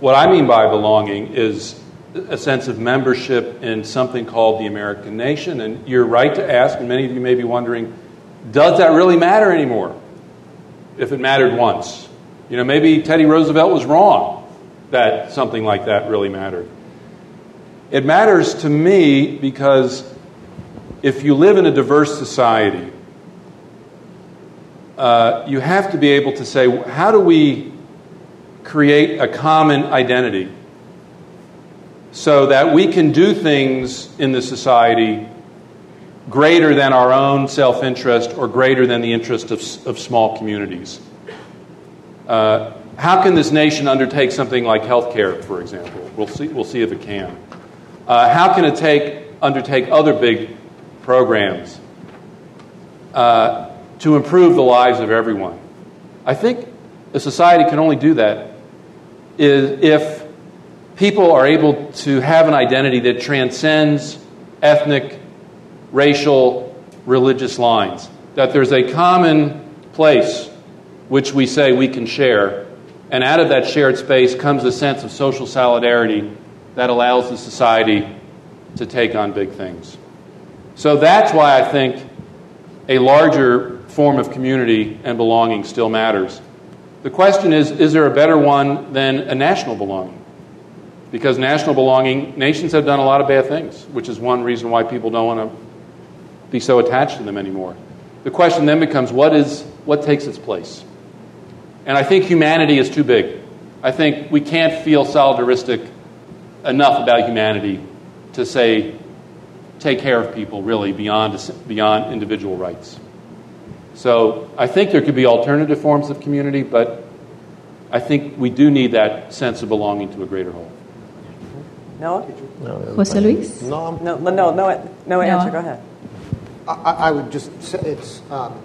what I mean by belonging is a sense of membership in something called the American nation. And you're right to ask, and many of you may be wondering, does that really matter anymore? If it mattered once. You know, maybe Teddy Roosevelt was wrong that something like that really mattered. It matters to me because if you live in a diverse society, uh, you have to be able to say, how do we create a common identity so that we can do things in the society greater than our own self interest or greater than the interest of, of small communities. Uh, how can this nation undertake something like health care, for example? We'll see, we'll see if it can. Uh, how can it take, undertake other big programs uh, to improve the lives of everyone? I think a society can only do that if people are able to have an identity that transcends ethnic, racial, religious lines. That there's a common place which we say we can share, and out of that shared space comes a sense of social solidarity that allows the society to take on big things. So that's why I think a larger form of community and belonging still matters. The question is is there a better one than a national belonging? Because national belonging, nations have done a lot of bad things, which is one reason why people don't want to be so attached to them anymore. The question then becomes what, is, what takes its place? And I think humanity is too big. I think we can't feel solidaristic enough about humanity to say, take care of people really beyond, beyond individual rights. So I think there could be alternative forms of community, but I think we do need that sense of belonging to a greater whole.
Noah?
No, Jose Luis?
No,
No, no, no, no, no answer. Go ahead.
I, I would just say it's, um,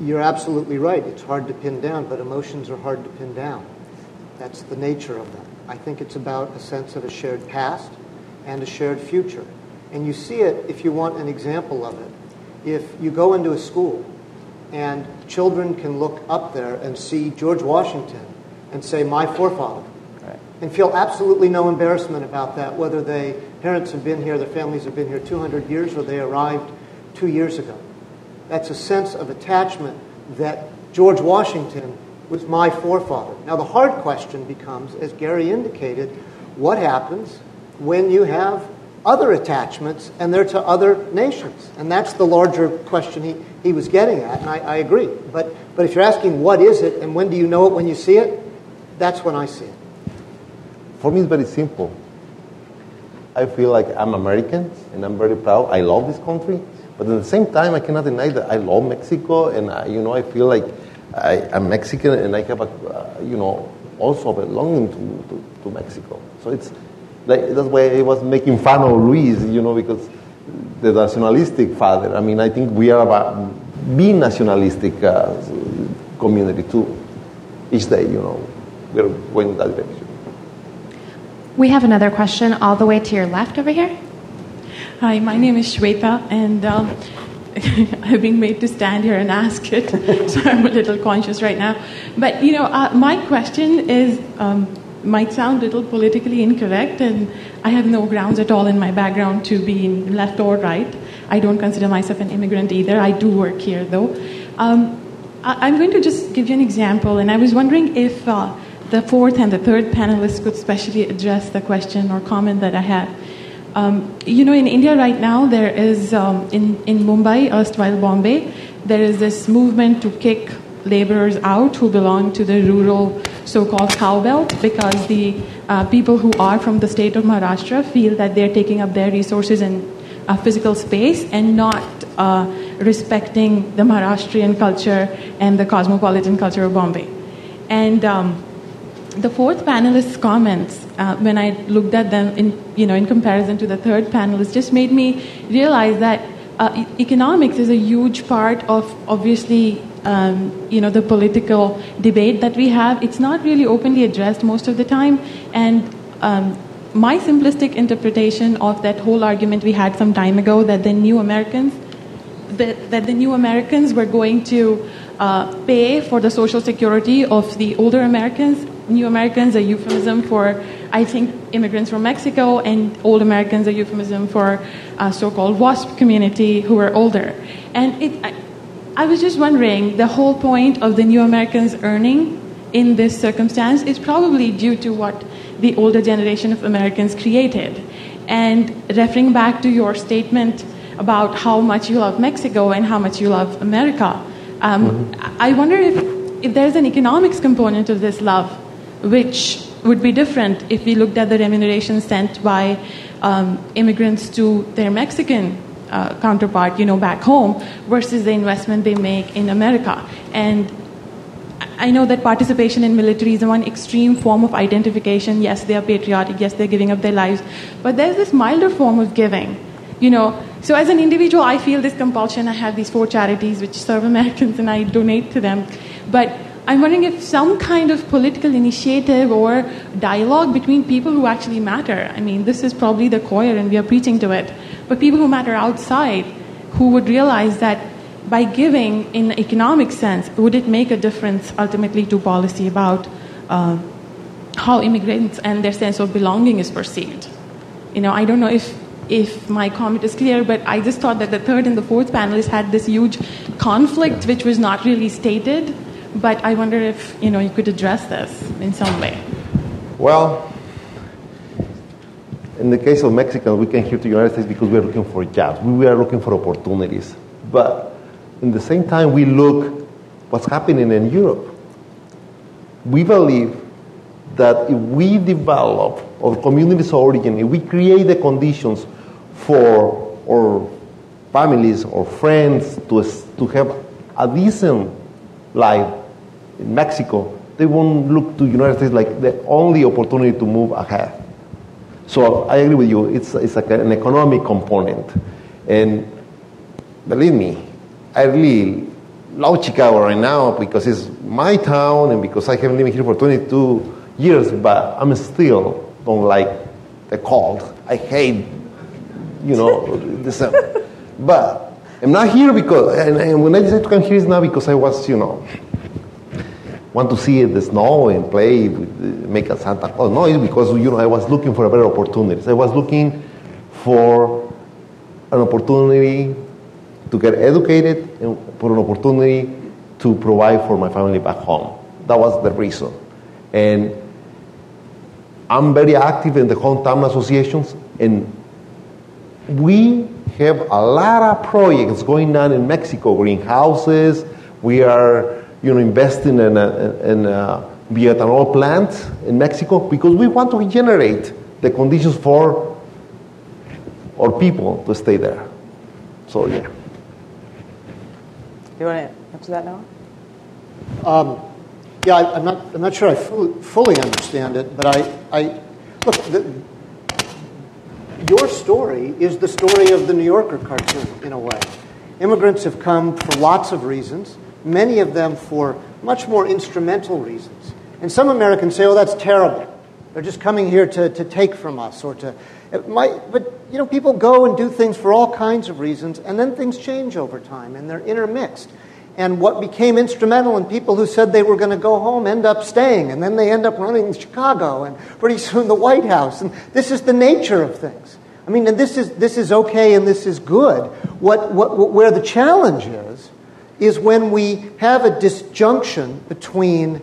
you're absolutely right. It's hard to pin down, but emotions are hard to pin down. That's the nature of them. I think it's about a sense of a shared past and a shared future. And you see it if you want an example of it. If you go into a school and children can look up there and see George Washington and say, My forefather, and feel absolutely no embarrassment about that, whether they parents have been here, their families have been here 200 years, or they arrived two years ago. That's a sense of attachment that George Washington was my forefather. Now, the hard question becomes, as Gary indicated, what happens when you have other attachments and they're to other nations? And that's the larger question he, he was getting at, and I, I agree. But, but if you're asking what is it and when do you know it when you see it, that's when I see it.
For me, it's very simple. I feel like I'm American and I'm very proud. I love this country, but at the same time, I cannot deny that I love Mexico, and I, you know, I feel like I, am Mexican and I have a, uh, you know, also belonging to, to, to, Mexico. So it's like that's why I was making fun of Luis, you know, because the nationalistic father. I mean, I think we are about being nationalistic uh, community too. Each day, you know, we're going that direction.
We have another question all the way to your left over here.
Hi, my name is Shweta, and um, I've been made to stand here and ask it, so I'm a little conscious right now. But you know, uh, my question is um, might sound a little politically incorrect, and I have no grounds at all in my background to be left or right. I don't consider myself an immigrant either. I do work here, though. Um, I- I'm going to just give you an example, and I was wondering if uh, the fourth and the third panelists could specially address the question or comment that I had. Um, you know, in India right now, there is, um, in, in Mumbai, erstwhile Bombay, there is this movement to kick laborers out who belong to the rural so called cow belt because the uh, people who are from the state of Maharashtra feel that they're taking up their resources and physical space and not uh, respecting the Maharashtrian culture and the cosmopolitan culture of Bombay. And um, the fourth panelist's comments, uh, when I looked at them in, you know, in comparison to the third panelist, just made me realize that uh, economics is a huge part of obviously um, you know the political debate that we have. It's not really openly addressed most of the time, and um, my simplistic interpretation of that whole argument we had some time ago that the new Americans that, that the new Americans were going to uh, pay for the social security of the older Americans. New Americans, a euphemism for, I think, immigrants from Mexico, and old Americans, a euphemism for uh, so called WASP community who are older. And it, I, I was just wondering the whole point of the new Americans earning in this circumstance is probably due to what the older generation of Americans created. And referring back to your statement about how much you love Mexico and how much you love America, um, I wonder if, if there's an economics component of this love, which would be different if we looked at the remuneration sent by um, immigrants to their Mexican uh, counterpart, you know, back home, versus the investment they make in America. And I know that participation in military is one extreme form of identification. Yes, they are patriotic. Yes, they're giving up their lives. But there's this milder form of giving. You know, so as an individual, I feel this compulsion. I have these four charities which serve Americans, and I donate to them. But I'm wondering if some kind of political initiative or dialogue between people who actually matter. I mean, this is probably the choir, and we are preaching to it. But people who matter outside, who would realize that by giving in economic sense, would it make a difference ultimately to policy about uh, how immigrants and their sense of belonging is perceived? You know, I don't know if if my comment is clear, but I just thought that the third and the fourth panelists had this huge conflict, which was not really stated. But I wonder if you know you could address this in some way.
Well, in the case of Mexicans, we came here to the United States because we are looking for jobs. We are looking for opportunities. But in the same time, we look what's happening in Europe. We believe that if we develop our communities of origin, if we create the conditions for our families or friends to, to have a decent life in Mexico, they won't look to United States like the only opportunity to move ahead. So I agree with you. It's, it's like an economic component. And believe me, I really love Chicago right now because it's my town and because I have lived here for 22 years, but I'm still don't like the cold. I hate, you know, December. But I'm not here because, and, and when I decided to come here, it's not because I was, you know, want to see the snow and play, with, uh, make a Santa Claus. No, it's because, you know, I was looking for a better opportunities. I was looking for an opportunity to get educated and for an opportunity to provide for my family back home. That was the reason. And I'm very active in the hometown associations, and we have a lot of projects going on in Mexico, greenhouses. We are, you know, investing in a, in a bioethanol plant in Mexico because we want to regenerate the conditions for our people to stay there. So yeah.
Do you want to answer that now?
Um, yeah, I, I'm not. I'm not sure I fully, fully understand it, but I. I look. The, your story is the story of the New Yorker cartoon, in a way. Immigrants have come for lots of reasons, many of them for much more instrumental reasons. And some Americans say, "Oh, that's terrible. They're just coming here to, to take from us or to. Might, but, you know, people go and do things for all kinds of reasons, and then things change over time, and they're intermixed. And what became instrumental in people who said they were going to go home end up staying, and then they end up running Chicago, and pretty soon the White House. And this is the nature of things. I mean, and this is, this is okay and this is good. What, what, where the challenge is, is when we have a disjunction between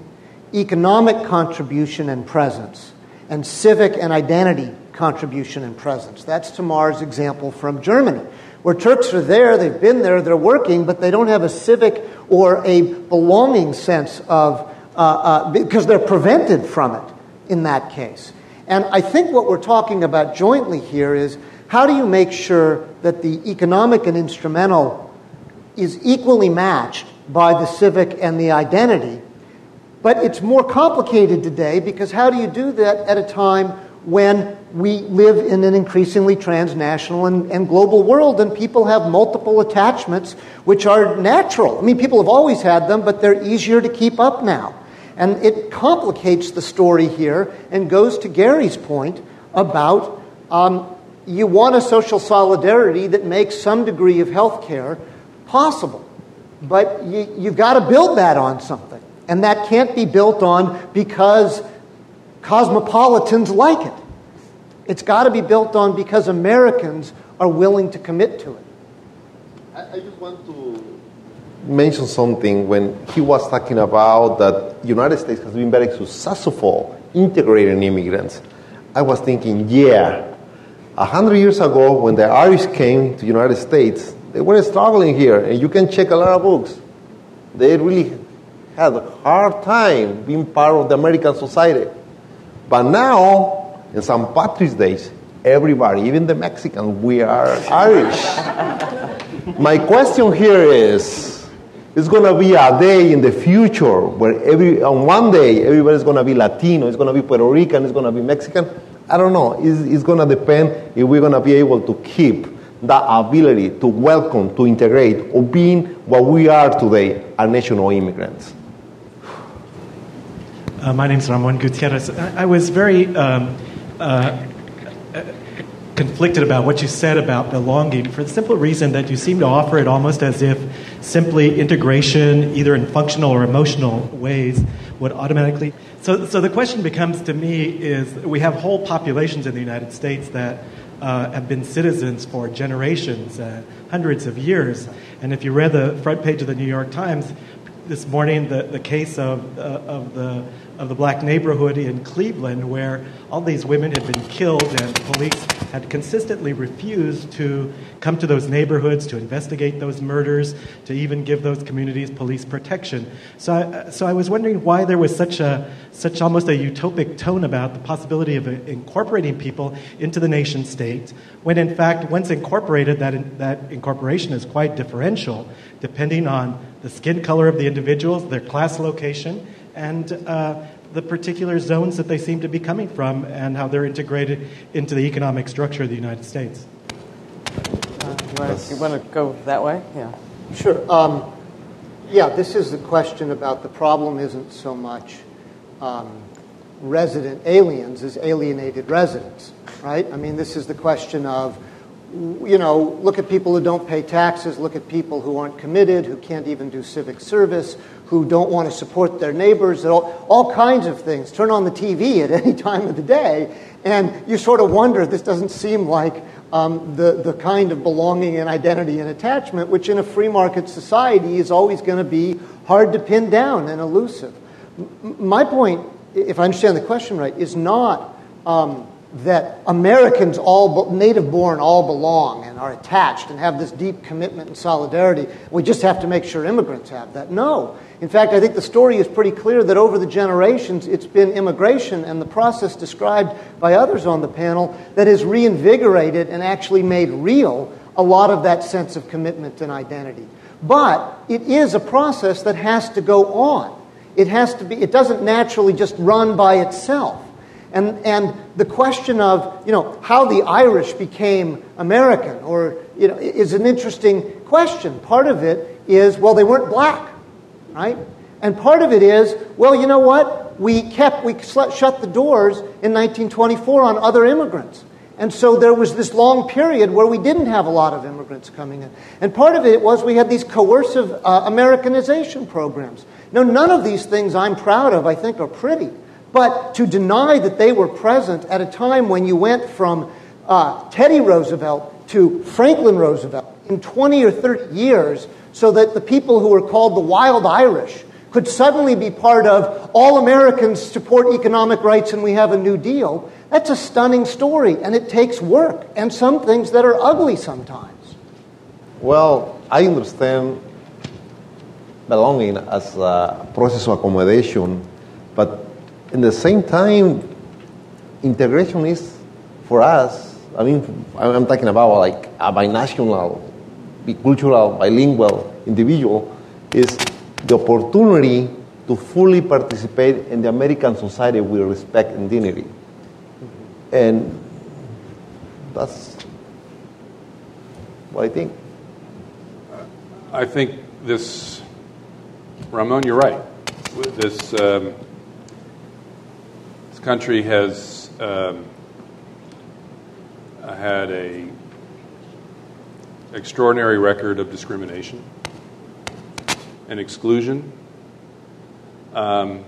economic contribution and presence and civic and identity contribution and presence. That's Tamar's example from Germany, where Turks are there, they've been there, they're working, but they don't have a civic or a belonging sense of, uh, uh, because they're prevented from it in that case. And I think what we're talking about jointly here is how do you make sure that the economic and instrumental is equally matched by the civic and the identity? But it's more complicated today because how do you do that at a time when we live in an increasingly transnational and, and, global world and people have multiple attachments which are natural? I mean, people have always had them, but they're easier to keep up now. And it complicates the story here and goes to Gary's point about um, you want a social solidarity that makes some degree of health care possible. But you, you've got to build that on something. And that can't be built on because cosmopolitans like it. It's got to be built on because Americans are willing to commit to it.
I, just want to mention something when he was talking about that the United States has been very successful integrating immigrants. I was thinking, yeah, a hundred years ago when the Irish came to the United States, they were struggling here, and you can check a lot of books. They really had a hard time being part of the American society. But now, in St. Patrick's Days, everybody, even the Mexicans, we are Irish. My question here is, it's going to be a day in the future where every, on one day everybody's going to be Latino, it's going to be Puerto Rican, it's going to be Mexican. I don't know. It's, it's going to depend if we're going to be able to keep that ability to welcome, to integrate, or being what we are today, a nation of immigrants.
Uh, my name is Ramon Gutierrez. I, I was very um, uh, conflicted about what you said about belonging for the simple reason that you seem to offer it almost as if simply integration, either in functional or emotional ways, would automatically. So, so the question becomes to me is we have whole populations in the United States that uh, have been citizens for generations, uh, hundreds of years. And if you read the front page of the New York Times this morning, the, the case of, uh, of the of the black neighborhood in Cleveland where all these women had been killed and police had consistently refused to come to those neighborhoods to investigate those murders, to even give those communities police protection. So I, so I was wondering why there was such a such almost a utopic tone about the possibility of incorporating people into the nation state, when in fact, once incorporated, that, in, that incorporation is quite differential depending on the skin color of the individuals, their class location, and uh, the particular zones that they seem to be coming from and how they're integrated into the economic structure of the United States.
Uh, you want to go that way? Yeah.
Sure. Um, yeah, this is the question about the problem isn't so much um, resident aliens as alienated residents, right? I mean, this is the question of, you know, look at people who don't pay taxes, look at people who aren't committed, who can't even do civic service, who don't want to support their neighbors, all, all kinds of things. Turn on the TV at any time of the day, and you sort of wonder this doesn't seem like um, the, the kind of belonging and identity and attachment, which in a free market society is always going to be hard to pin down and elusive. M- my point, if I understand the question right, is not um, that Americans, all native born, all belong and are attached and have this deep commitment and solidarity. We just have to make sure immigrants have that. No. In fact, I think the story is pretty clear that over the generations, it's been immigration and the process described by others on the panel that has reinvigorated and actually made real a lot of that sense of commitment and identity. But it is a process that has to go on. It has to be, it doesn't naturally just run by itself. And, and the question of, you know, how the Irish became American or, you know, is an interesting question. Part of it is, well, they weren't black right? And part of it is, well, you know what? We kept, we shut the doors in 1924 on other immigrants. And so there was this long period where we didn't have a lot of immigrants coming in. And part of it was we had these coercive uh, Americanization programs. Now, none of these things I'm proud of, I think, are pretty. But to deny that they were present at a time when you went from uh, Teddy Roosevelt to Franklin Roosevelt in 20 or 30 years, so that the people who were called the wild Irish could suddenly be part of all Americans support economic rights and we have a new deal, that's a stunning story and it takes work and some things that are ugly sometimes.
Well, I understand belonging as a process of accommodation, but in the same time, integration is for us. I mean, I'm talking about like a binational, bicultural, bilingual individual is the opportunity to fully participate in the American society with respect and dignity. And that's what I think.
I think this, Ramon, you're right. This, um, country has um, had a extraordinary record of discrimination and exclusion. Um,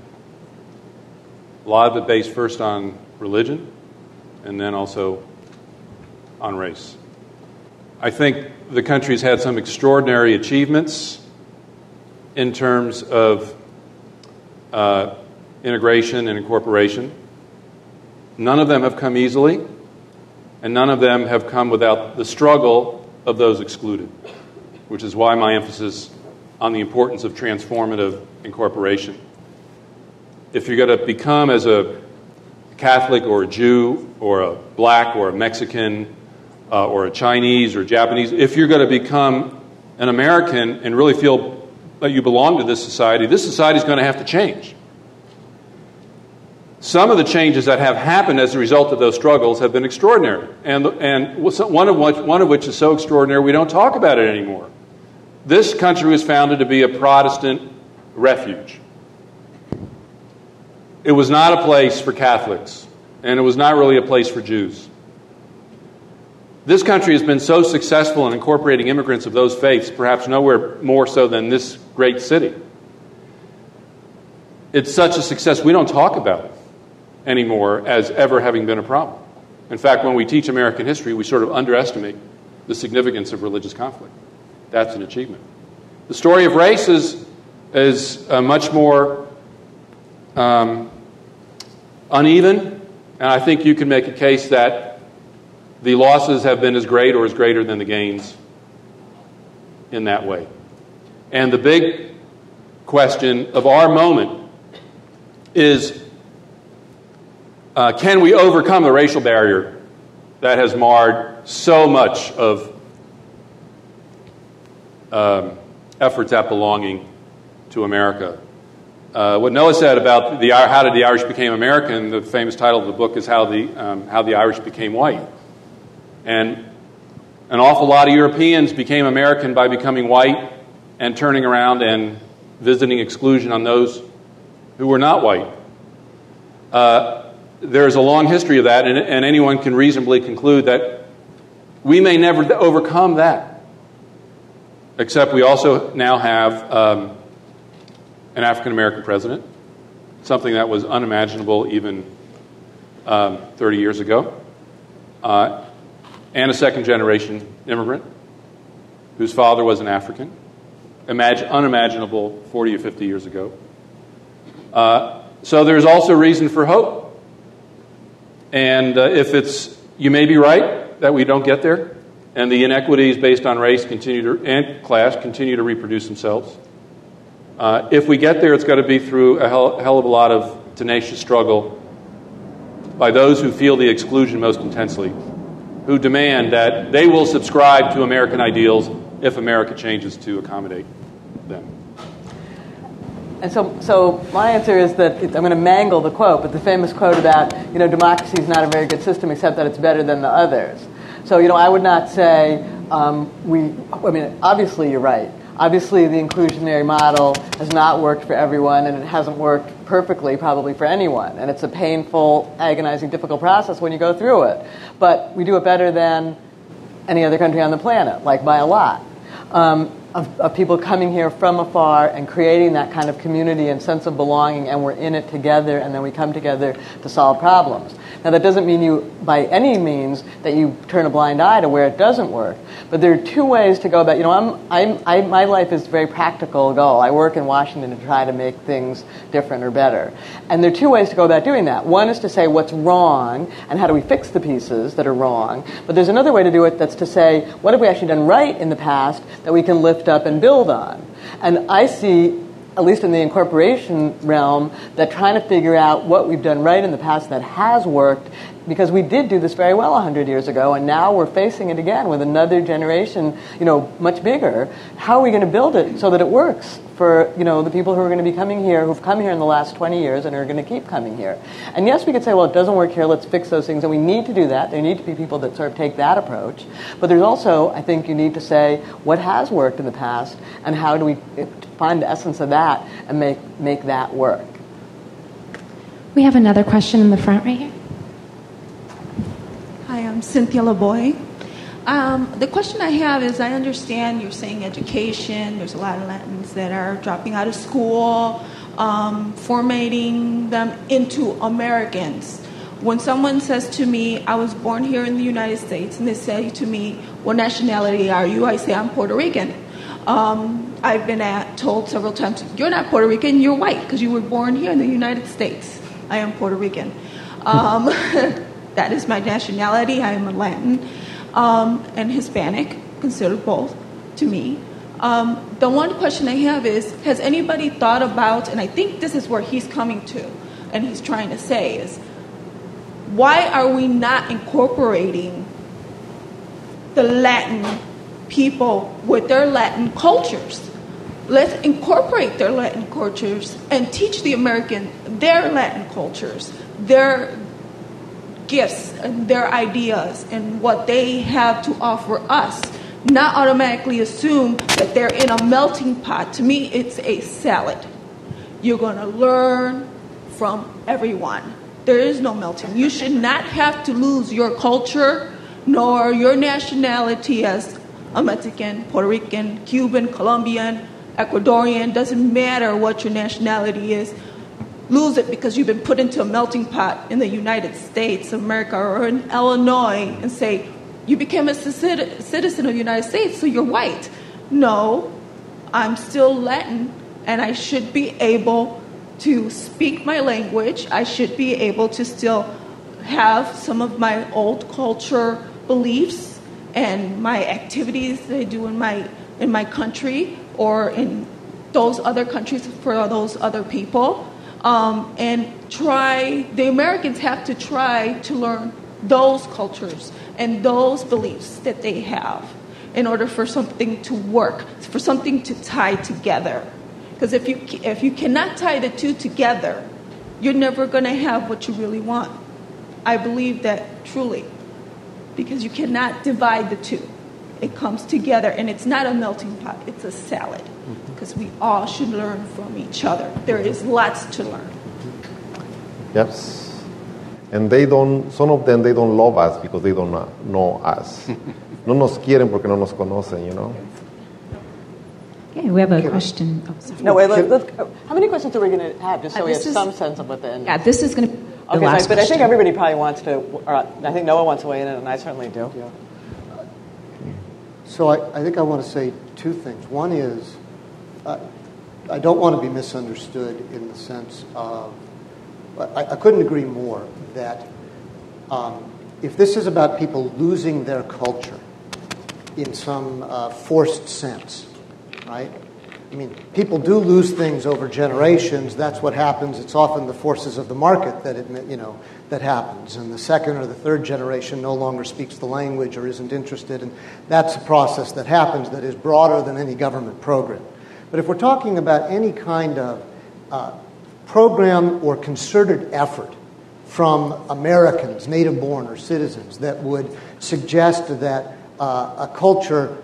a lot of it based first on religion and then also on race. I think the country's had some extraordinary achievements in terms of uh, integration and incorporation. None of them have come easily, and none of them have come without the struggle of those excluded, which is why my emphasis on the importance of transformative incorporation. If you're going to become, as a Catholic or a Jew or a black or a Mexican uh, or a Chinese or Japanese, if you're going to become an American and really feel that you belong to this society, this society is going to have to change. Some of the changes that have happened as a result of those struggles have been extraordinary. And, and one, of which, one of which is so extraordinary we don't talk about it anymore. This country was founded to be a Protestant refuge. It was not a place for Catholics, and it was not really a place for Jews. This country has been so successful in incorporating immigrants of those faiths, perhaps nowhere more so than this great city. It's such a success, we don't talk about it anymore as ever having been a problem. In fact, when we teach American history, we sort of underestimate the significance of religious conflict. That's an achievement. The story of race is, is uh, much more um, uneven, and I think you can make a case that the losses have been as great or as greater than the gains in that way. And the big question of our moment is uh, can we overcome the racial barrier that has marred so much of um, efforts at belonging to America uh, what Noah said about the, how did the Irish became American, the famous title of the book is How the, um, how the Irish Became White. And an awful lot of Europeans became American by becoming white and turning around and visiting exclusion on those who were not white. Uh, there's a long history of that, and, and anyone can reasonably conclude that we may never overcome that. Except we also now have um, an African American president, something that was unimaginable even um, 30 years ago, uh, and a second generation immigrant whose father was an African, Imagine, unimaginable 40 or 50 years ago. Uh, so there's also reason for hope. And uh, if it's, you may be right that we don't get there, and the inequities based on race continue to, and class continue to reproduce themselves. Uh, if we get there, it's got to be through a hell, hell, of a lot of tenacious struggle by those who feel the exclusion most intensely, who demand that they will subscribe to American ideals if America changes to accommodate.
And so, so my answer is that I'm going to mangle the quote, but the famous quote about, you know, democracy is not a very good system except that it's better than the others. So, you know, I would not say um, we, I mean, obviously you're right. obviously the inclusionary model has not worked for everyone and it hasn't worked perfectly probably for anyone and it's a painful agonizing difficult process when you go through it but we do it better than any other country on the planet like by a lot um, of, of people coming here from afar and creating that kind of community and sense of belonging and we're in it together and then we come together to solve problems now, that doesn't mean you, by any means, that you turn a blind eye to where it doesn't work. But there are two ways to go about. You know, I'm, I'm, I, my life is a very practical goal. I work in Washington to try to make things different or better. And there are two ways to go about doing that. One is to say what's wrong and how do we fix the pieces that are wrong. But there's another way to do it that's to say what have we actually done right in the past that we can lift up and build on. And I see at least in the incorporation realm, that trying to figure out what we've done right in the past that has worked, because we did do this very well 100 years ago, and now we're facing it again with another generation, you know, much bigger. How are we going to build it so that it works for, you know, the people who are going to be coming here, who've come here in the last 20 years and are going to keep coming here? And yes, we could say, well, it doesn't work here, let's fix those things, and we need to do that. There need to be people that sort of take that approach. But there's also, I think, you need to say what has worked in the past, and how do we find the essence of that and make, make that work.
We have another question in the front right here.
Hi, I'm Cynthia LeBoy. Um, the question I have is I understand you're saying education, there's a lot of Latins that are dropping out of school, um, formatting them into Americans. When someone says to me, I was born here in the United States, and they say to me, What nationality are you? I say, I'm Puerto Rican. Um, I've been at, told several times, You're not Puerto Rican, you're white because you were born here in the United States. I am Puerto Rican. Um, That is my nationality. I am a Latin um, and Hispanic, considered both to me. Um, the one question I have is Has anybody thought about, and I think this is where he's coming to, and he's trying to say, is why are we not incorporating the Latin people with their Latin cultures? Let's incorporate their Latin cultures and teach the American their Latin cultures, their gifts and their ideas and what they have to offer us, not automatically assume that they're in a melting pot. To me, it's a salad. You're going to learn from everyone. There is no melting. You should not have to lose your culture nor your nationality as a Mexican, Puerto Rican, Cuban, Colombian, Ecuadorian, doesn't matter what your nationality is lose it because you've been put into a melting pot in the United States, America, or in Illinois and say, you became a citizen of the United States, so you're white. No, I'm still Latin, and I should be able to speak my language. I should be able to still have some of my old culture beliefs and my activities that I do in my in my country or in those other countries for those other people um, and try, the Americans have to try to learn those cultures and those beliefs that they have in order for something to work, for something to tie together. Because if you, if you cannot tie the two together, you're never going to have what you really want. I believe that truly, because you cannot divide the two. It comes together, and it's not a melting pot, it's a salad because we all should learn from each other. There is lots to learn.
Yes. And they don't, some of them, they don't love us because they don't know us. no nos quieren porque no nos conocen, you know?
Okay, we have a question. Oh, sorry.
No, wait, let, let's, how many questions are we going to have just so
Uh,
we have
is-
some sense of what the end
Yeah, this is going to be the
Okay,
last
so, but I think everybody probably wants to, or I think Noah wants to weigh in, and I certainly do. Yeah.
So I, I think I want to say two things. One is, uh, I don't want to be misunderstood in the sense of, I, I couldn't agree more that um, if this is about people losing their culture in some uh, forced sense, right? I mean, people do lose things over generations. That's what happens. It's often the forces of the market that you know that happens. And the second or the third generation no longer speaks the language or isn't interested, and that's a process that happens that is broader than any government program. But if we're talking about any kind of uh, program or concerted effort from Americans, native born or citizens, that would suggest that uh, a culture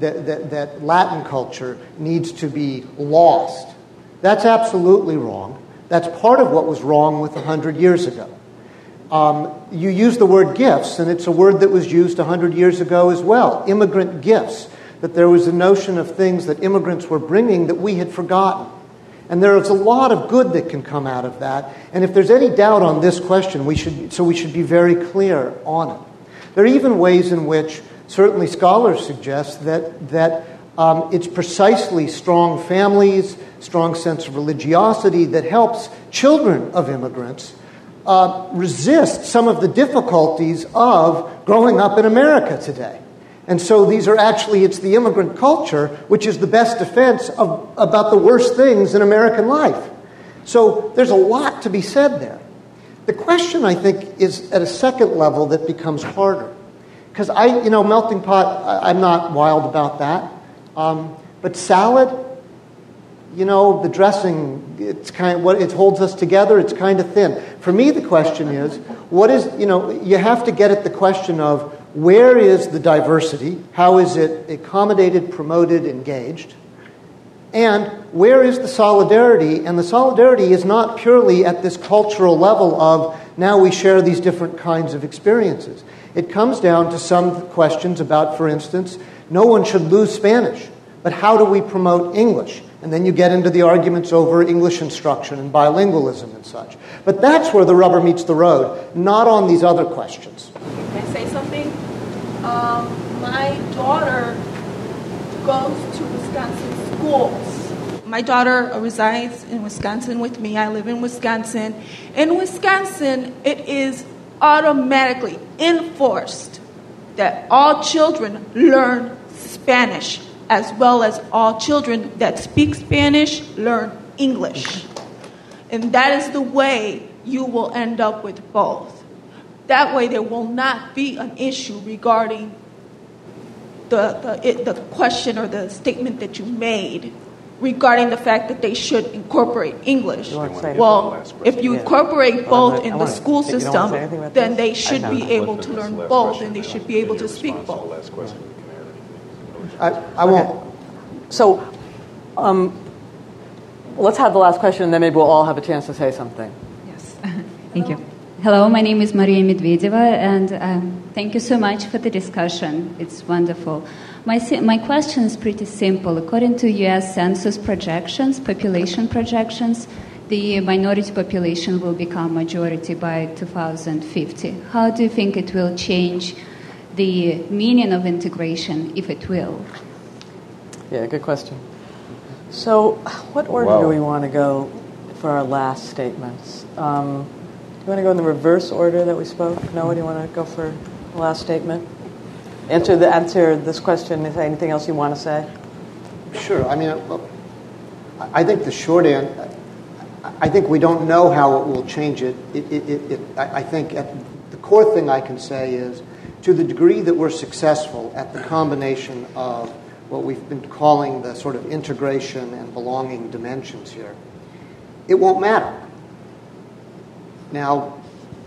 that, that, that Latin culture needs to be lost. That's absolutely wrong. That's part of what was wrong with 100 years ago. Um, you use the word gifts, and it's a word that was used 100 years ago as well immigrant gifts. That there was a notion of things that immigrants were bringing that we had forgotten. And there is a lot of good that can come out of that. And if there's any doubt on this question, we should, so we should be very clear on it. There are even ways in which certainly scholars suggest that, that um, it's precisely strong families, strong sense of religiosity that helps children of immigrants uh, resist some of the difficulties of growing up in America today. And so these are actually, it's the immigrant culture which is the best defense of, about the worst things in American life. So there's a lot to be said there. The question, I think, is at a second level that becomes harder. Because I, you know, melting pot, I, am not wild about that. Um, but salad, you know, the dressing, it's kind of what it holds us together, it's kind of thin. For me, the question is, what is, you know, you have to get at the question of where is the diversity? How is it accommodated, promoted, engaged? And where is the solidarity? And the solidarity is not purely at this cultural level of now we share these different kinds of experiences. It comes down to some questions about, for instance, no one should lose Spanish, but how do we promote English? And then you get into the arguments over English instruction and bilingualism and such. But that's where the rubber meets the road, not on these other questions.
Can I say something? Um, my daughter goes to Wisconsin schools. My daughter resides in Wisconsin with me. I live in Wisconsin. In Wisconsin, it is automatically enforced that all children learn Spanish, as well as all children that speak Spanish learn English. And that is the way you will end up with both. That way, there will not be an issue regarding the, the, it, the question or the statement that you made regarding the fact that they should incorporate English. Well, if you incorporate both in the school system, then they should be able to learn both and they should be able to speak both.
I, I won't.
So, um, let's have the last question, and then maybe we'll all have a chance to say something.
Yes. Thank you. Hello, my name is Maria Medvedeva, and um, thank you so much for the discussion. It's wonderful. My, my question is pretty simple. According to US Census projections, population projections, the minority population will become majority by 2050. How do you think it will change the meaning of integration, if it will?
Yeah, good question. So, what order wow. do we want to go for our last statements? Um, you want to go in the reverse order that we spoke? No, do you want to go for the last statement? Answer the answer this question. Is there anything else you want to say?
Sure. I mean, I think the short end. I think we don't know how it will change it. it, it, it I think the core thing I can say is to the degree that we're successful at the combination of what we've been calling the sort of integration and belonging dimensions here, it won't matter. Now,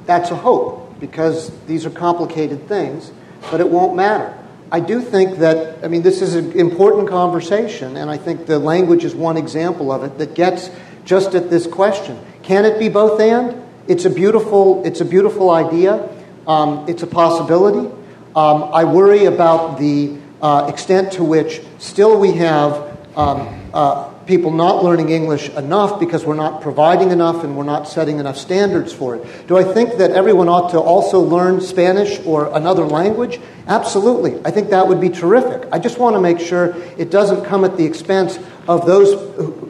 that's a hope because these are complicated things, but it won't matter. I do think that, I mean, this is an important conversation, and I think the language is one example of it that gets just at this question. Can it be both and? It's a beautiful, it's a beautiful idea. Um, it's a possibility. Um, I worry about the uh, extent to which still we have um, uh, people not learning English enough because we're not providing enough and we're not setting enough standards for it. Do I think that everyone ought to also learn Spanish or another language? Absolutely. I think that would be terrific. I just want to make sure it doesn't come at the expense of those,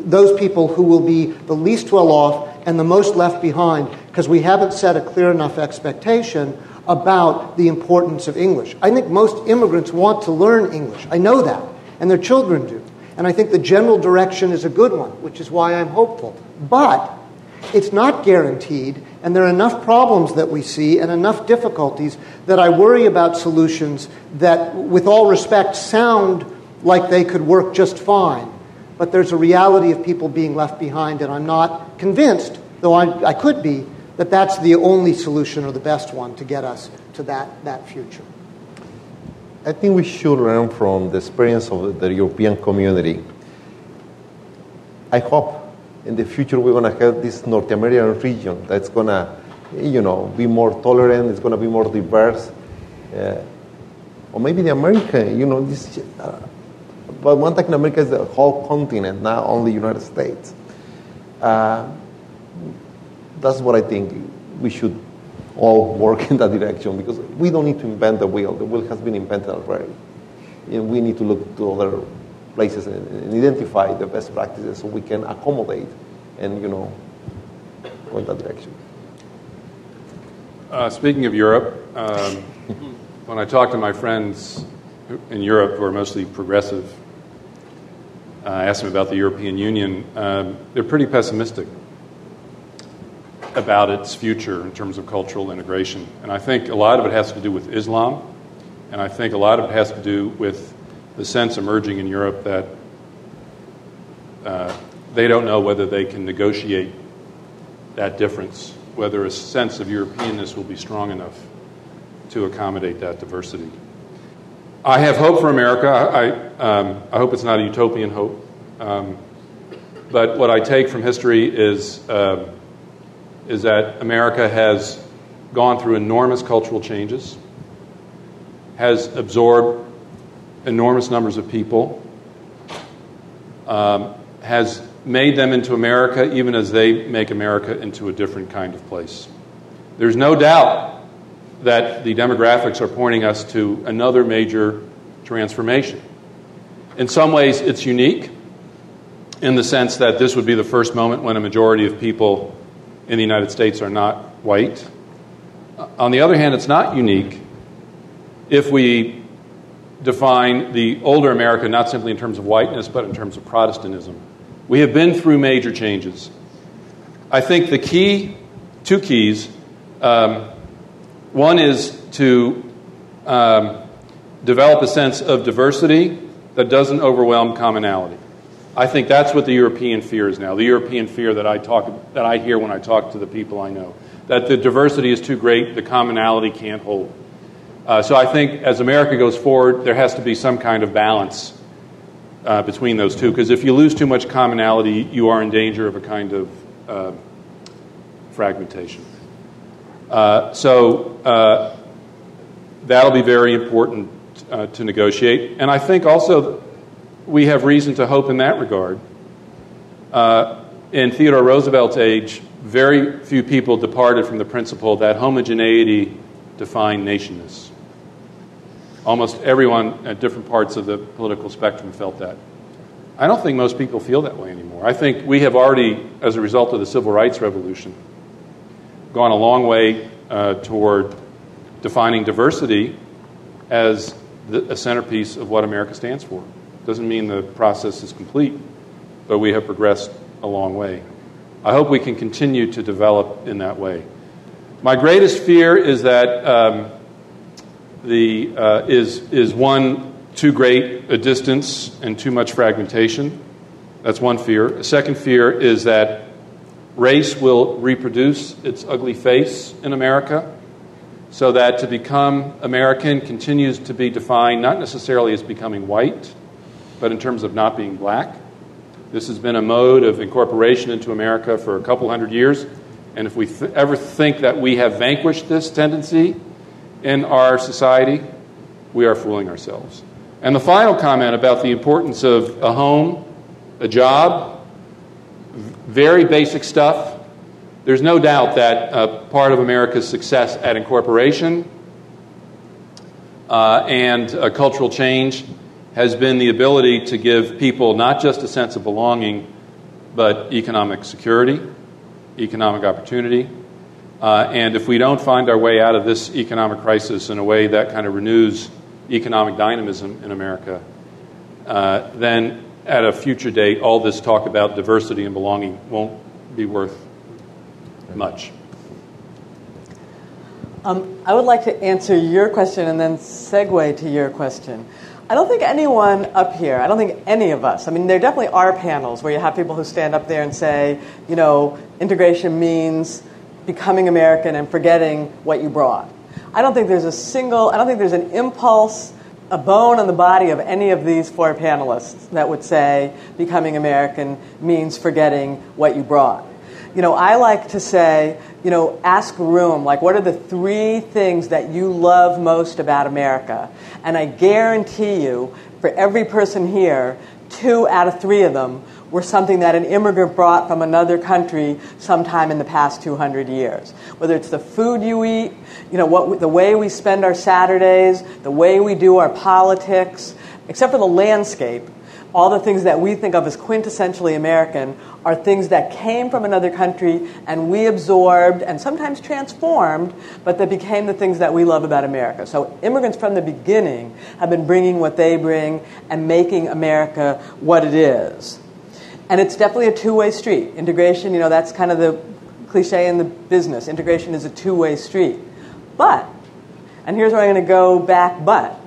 those people who will be the least well off and the most left behind because we haven't set a clear enough expectation about the importance of English. I think most immigrants want to learn English. I know that, and their children do. And I think the general direction is a good one, which is why I'm hopeful. But it's not guaranteed, and there are enough problems that we see and enough difficulties that I worry about solutions that, with all respect, sound like they could work just fine. But there's a reality of people being left behind, and I'm not convinced, though I, I could be, that that's the only solution or the best one to get us to that, that future.
I think we should learn from the experience of the European community. I hope in the future we're going to have this North American region that's going to, you know, be more tolerant. It's going to be more diverse. Uh, or maybe the American, you know, this. Uh, but one Latin America is the whole continent, not only United States. Uh, that's what I think we should all work in that direction because we don't need to invent the wheel. The wheel has been invented already. And we need to look to other places and, and identify the best practices so we can accommodate and, you know, go in that direction.
Uh, speaking of Europe, um, when I talk to my friends in Europe who are mostly progressive, uh, I ask them about the European Union, um, they're pretty pessimistic about its future in terms of cultural integration. And I think a lot of it has to do with Islam, and I think a lot of it has to do with the sense emerging in Europe that uh, they don't know whether they can negotiate that difference, whether a sense of Europeanness will be strong enough to accommodate that diversity. I have hope for America. I, um, I hope it's not a utopian hope. Um, but what I take from history is, uh, is that America has gone through enormous cultural changes, has absorbed enormous numbers of people, um, has made them into America even as they make America into a different kind of place. There's no doubt that the demographics are pointing us to another major transformation. In some ways, it's unique in the sense that this would be the first moment when a majority of people in the United States are not white. On the other hand, it's not unique if we define the older America not simply in terms of whiteness, but in terms of Protestantism. We have been through major changes. I think the key, two keys, um, one is to um, develop a sense of diversity that doesn't overwhelm commonality. I think that's what the European fear is now. The European fear that I talk that I hear when I talk to the people I know that the diversity is too great, the commonality can't hold. Uh, so I think as America goes forward, there has to be some kind of balance uh, between those two. Because if you lose too much commonality, you are in danger of a kind of uh, fragmentation. Uh, so uh, that'll be very important uh, to negotiate. And I think also we have reason to hope in that regard. in Theodore Roosevelt's age, very few people departed from the principle that homogeneity defined nationness. Almost everyone at different parts of the political spectrum felt that. I don't think most people feel that way anymore. I think we have already, as a result of the civil rights revolution, gone a long way uh, toward defining diversity as the, a centerpiece of what America stands for. Doesn't mean the process is complete, but we have progressed a long way. I hope we can continue to develop in that way. My greatest fear is that um, the, uh, is, is one, too great a distance and too much fragmentation. That's one fear. A second fear is that race will reproduce its ugly face in America, so that to become American continues to be defined not necessarily as becoming white, but in terms of not being black. This has been a mode of incorporation into America for a couple hundred years, and if we th- ever think that we have vanquished this tendency, in our society, we are fooling ourselves. And the final comment about the importance of a home, a job, very basic stuff. There's no doubt that uh, part of America's success at incorporation uh, and cultural change has been the ability to give people not just a sense of belonging, but economic security, economic opportunity, uh, and if we don't find our way out of this economic crisis in a way that kind of renews economic dynamism in America, uh, then at a future date, all this talk about diversity and belonging won't be worth much.
Um, I would like to answer your question and then segue to your question. I don't think anyone up here, I don't think any of us, I mean, there definitely are panels where you have people who stand up there and say, you know, integration means becoming American and forgetting what you brought. I don't think there's a single, I don't think there's an impulse a bone in the body of any of these four panelists that would say becoming American means forgetting what you brought. You know, I like to say, you know, ask room, like, what are the three things that you love most about America? And I guarantee you, for every person here, two out of three of them were something that an immigrant brought from another country sometime in the past 200 years. Whether it's the food you eat, you know, what, the way we spend our Saturdays, the way we do our politics, except for the landscape, all the things that we think of as quintessentially American are things that came from another country and we absorbed and sometimes transformed, but that became the things that we love about America. So immigrants from the beginning have been bringing what they bring and making America what it is. And it's definitely a two way street. Integration, you know, that's kind of the cliche in the business. Integration is a two way street. But, and here's where I'm going to go back, but,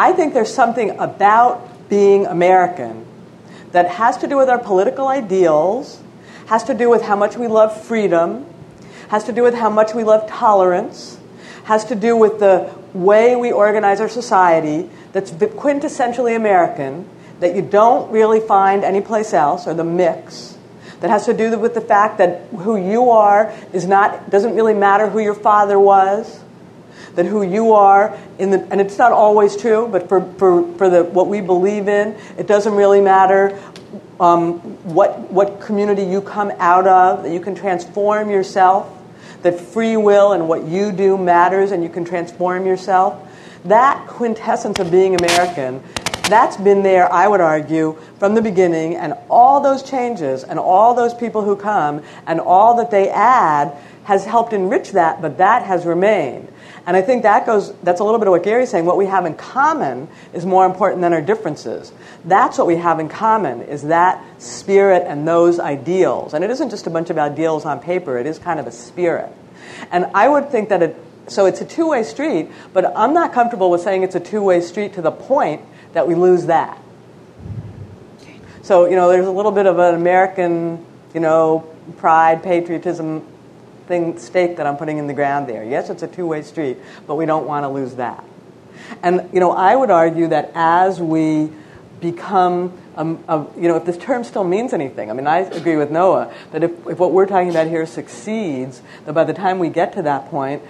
I think there's something about being American that has to do with our political ideals, has to do with how much we love freedom, has to do with how much we love tolerance, has to do with the way we organize our society that's quintessentially American that you don't really find anyplace else, or the mix, that has to do with the fact that who you are is not, doesn't really matter who your father was, that who you are, in the, and it's not always true, but for, for, for the, what we believe in, it doesn't really matter um, what, what community you come out of, that you can transform yourself, that free will and what you do matters and you can transform yourself. That quintessence of being American that's been there, I would argue, from the beginning, and all those changes and all those people who come and all that they add has helped enrich that, but that has remained. And I think that goes, that's a little bit of what Gary's saying. What we have in common is more important than our differences. That's what we have in common, is that spirit and those ideals. And it isn't just a bunch of ideals on paper, it is kind of a spirit. And I would think that it, so it's a two way street, but I'm not comfortable with saying it's a two way street to the point that we lose that. So, you know, there's a little bit of an American, you know, pride, patriotism thing, stake that I'm putting in the ground there. Yes, it's a two way street, but we don't want to lose that. And, you know, I would argue that as we become, um, a, you know, if this term still means anything, I mean, I agree with Noah that if, if what we're talking about here succeeds, that by the time we get to that point,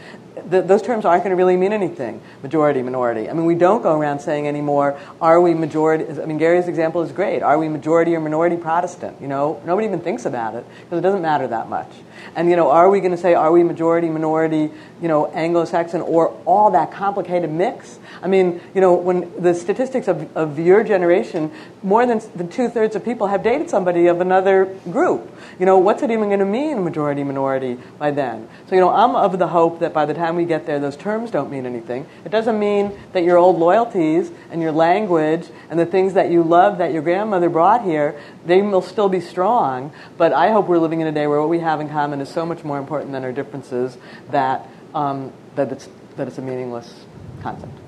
those terms aren't going to really mean anything majority, minority. I mean, we don't go around saying anymore, are we majority? I mean, Gary's example is great. Are we majority or minority Protestant? You know, nobody even thinks about it because it doesn't matter that much. And, you know, are we going to say, are we majority, minority, you know, Anglo Saxon, or all that complicated mix? I mean, you know, when the statistics of, of your generation, more than, than two thirds of people have dated somebody of another group. You know, what's it even going to mean, majority, minority, by then? So, you know, I'm of the hope that by the time we get there, those terms don't mean anything. It doesn't mean that your old loyalties and your language and the things that you love that your grandmother brought here, they will still be strong. But I hope we're living in a day where what we have in common is so much more important than our differences that, um, that, it's, that it's a meaningless concept.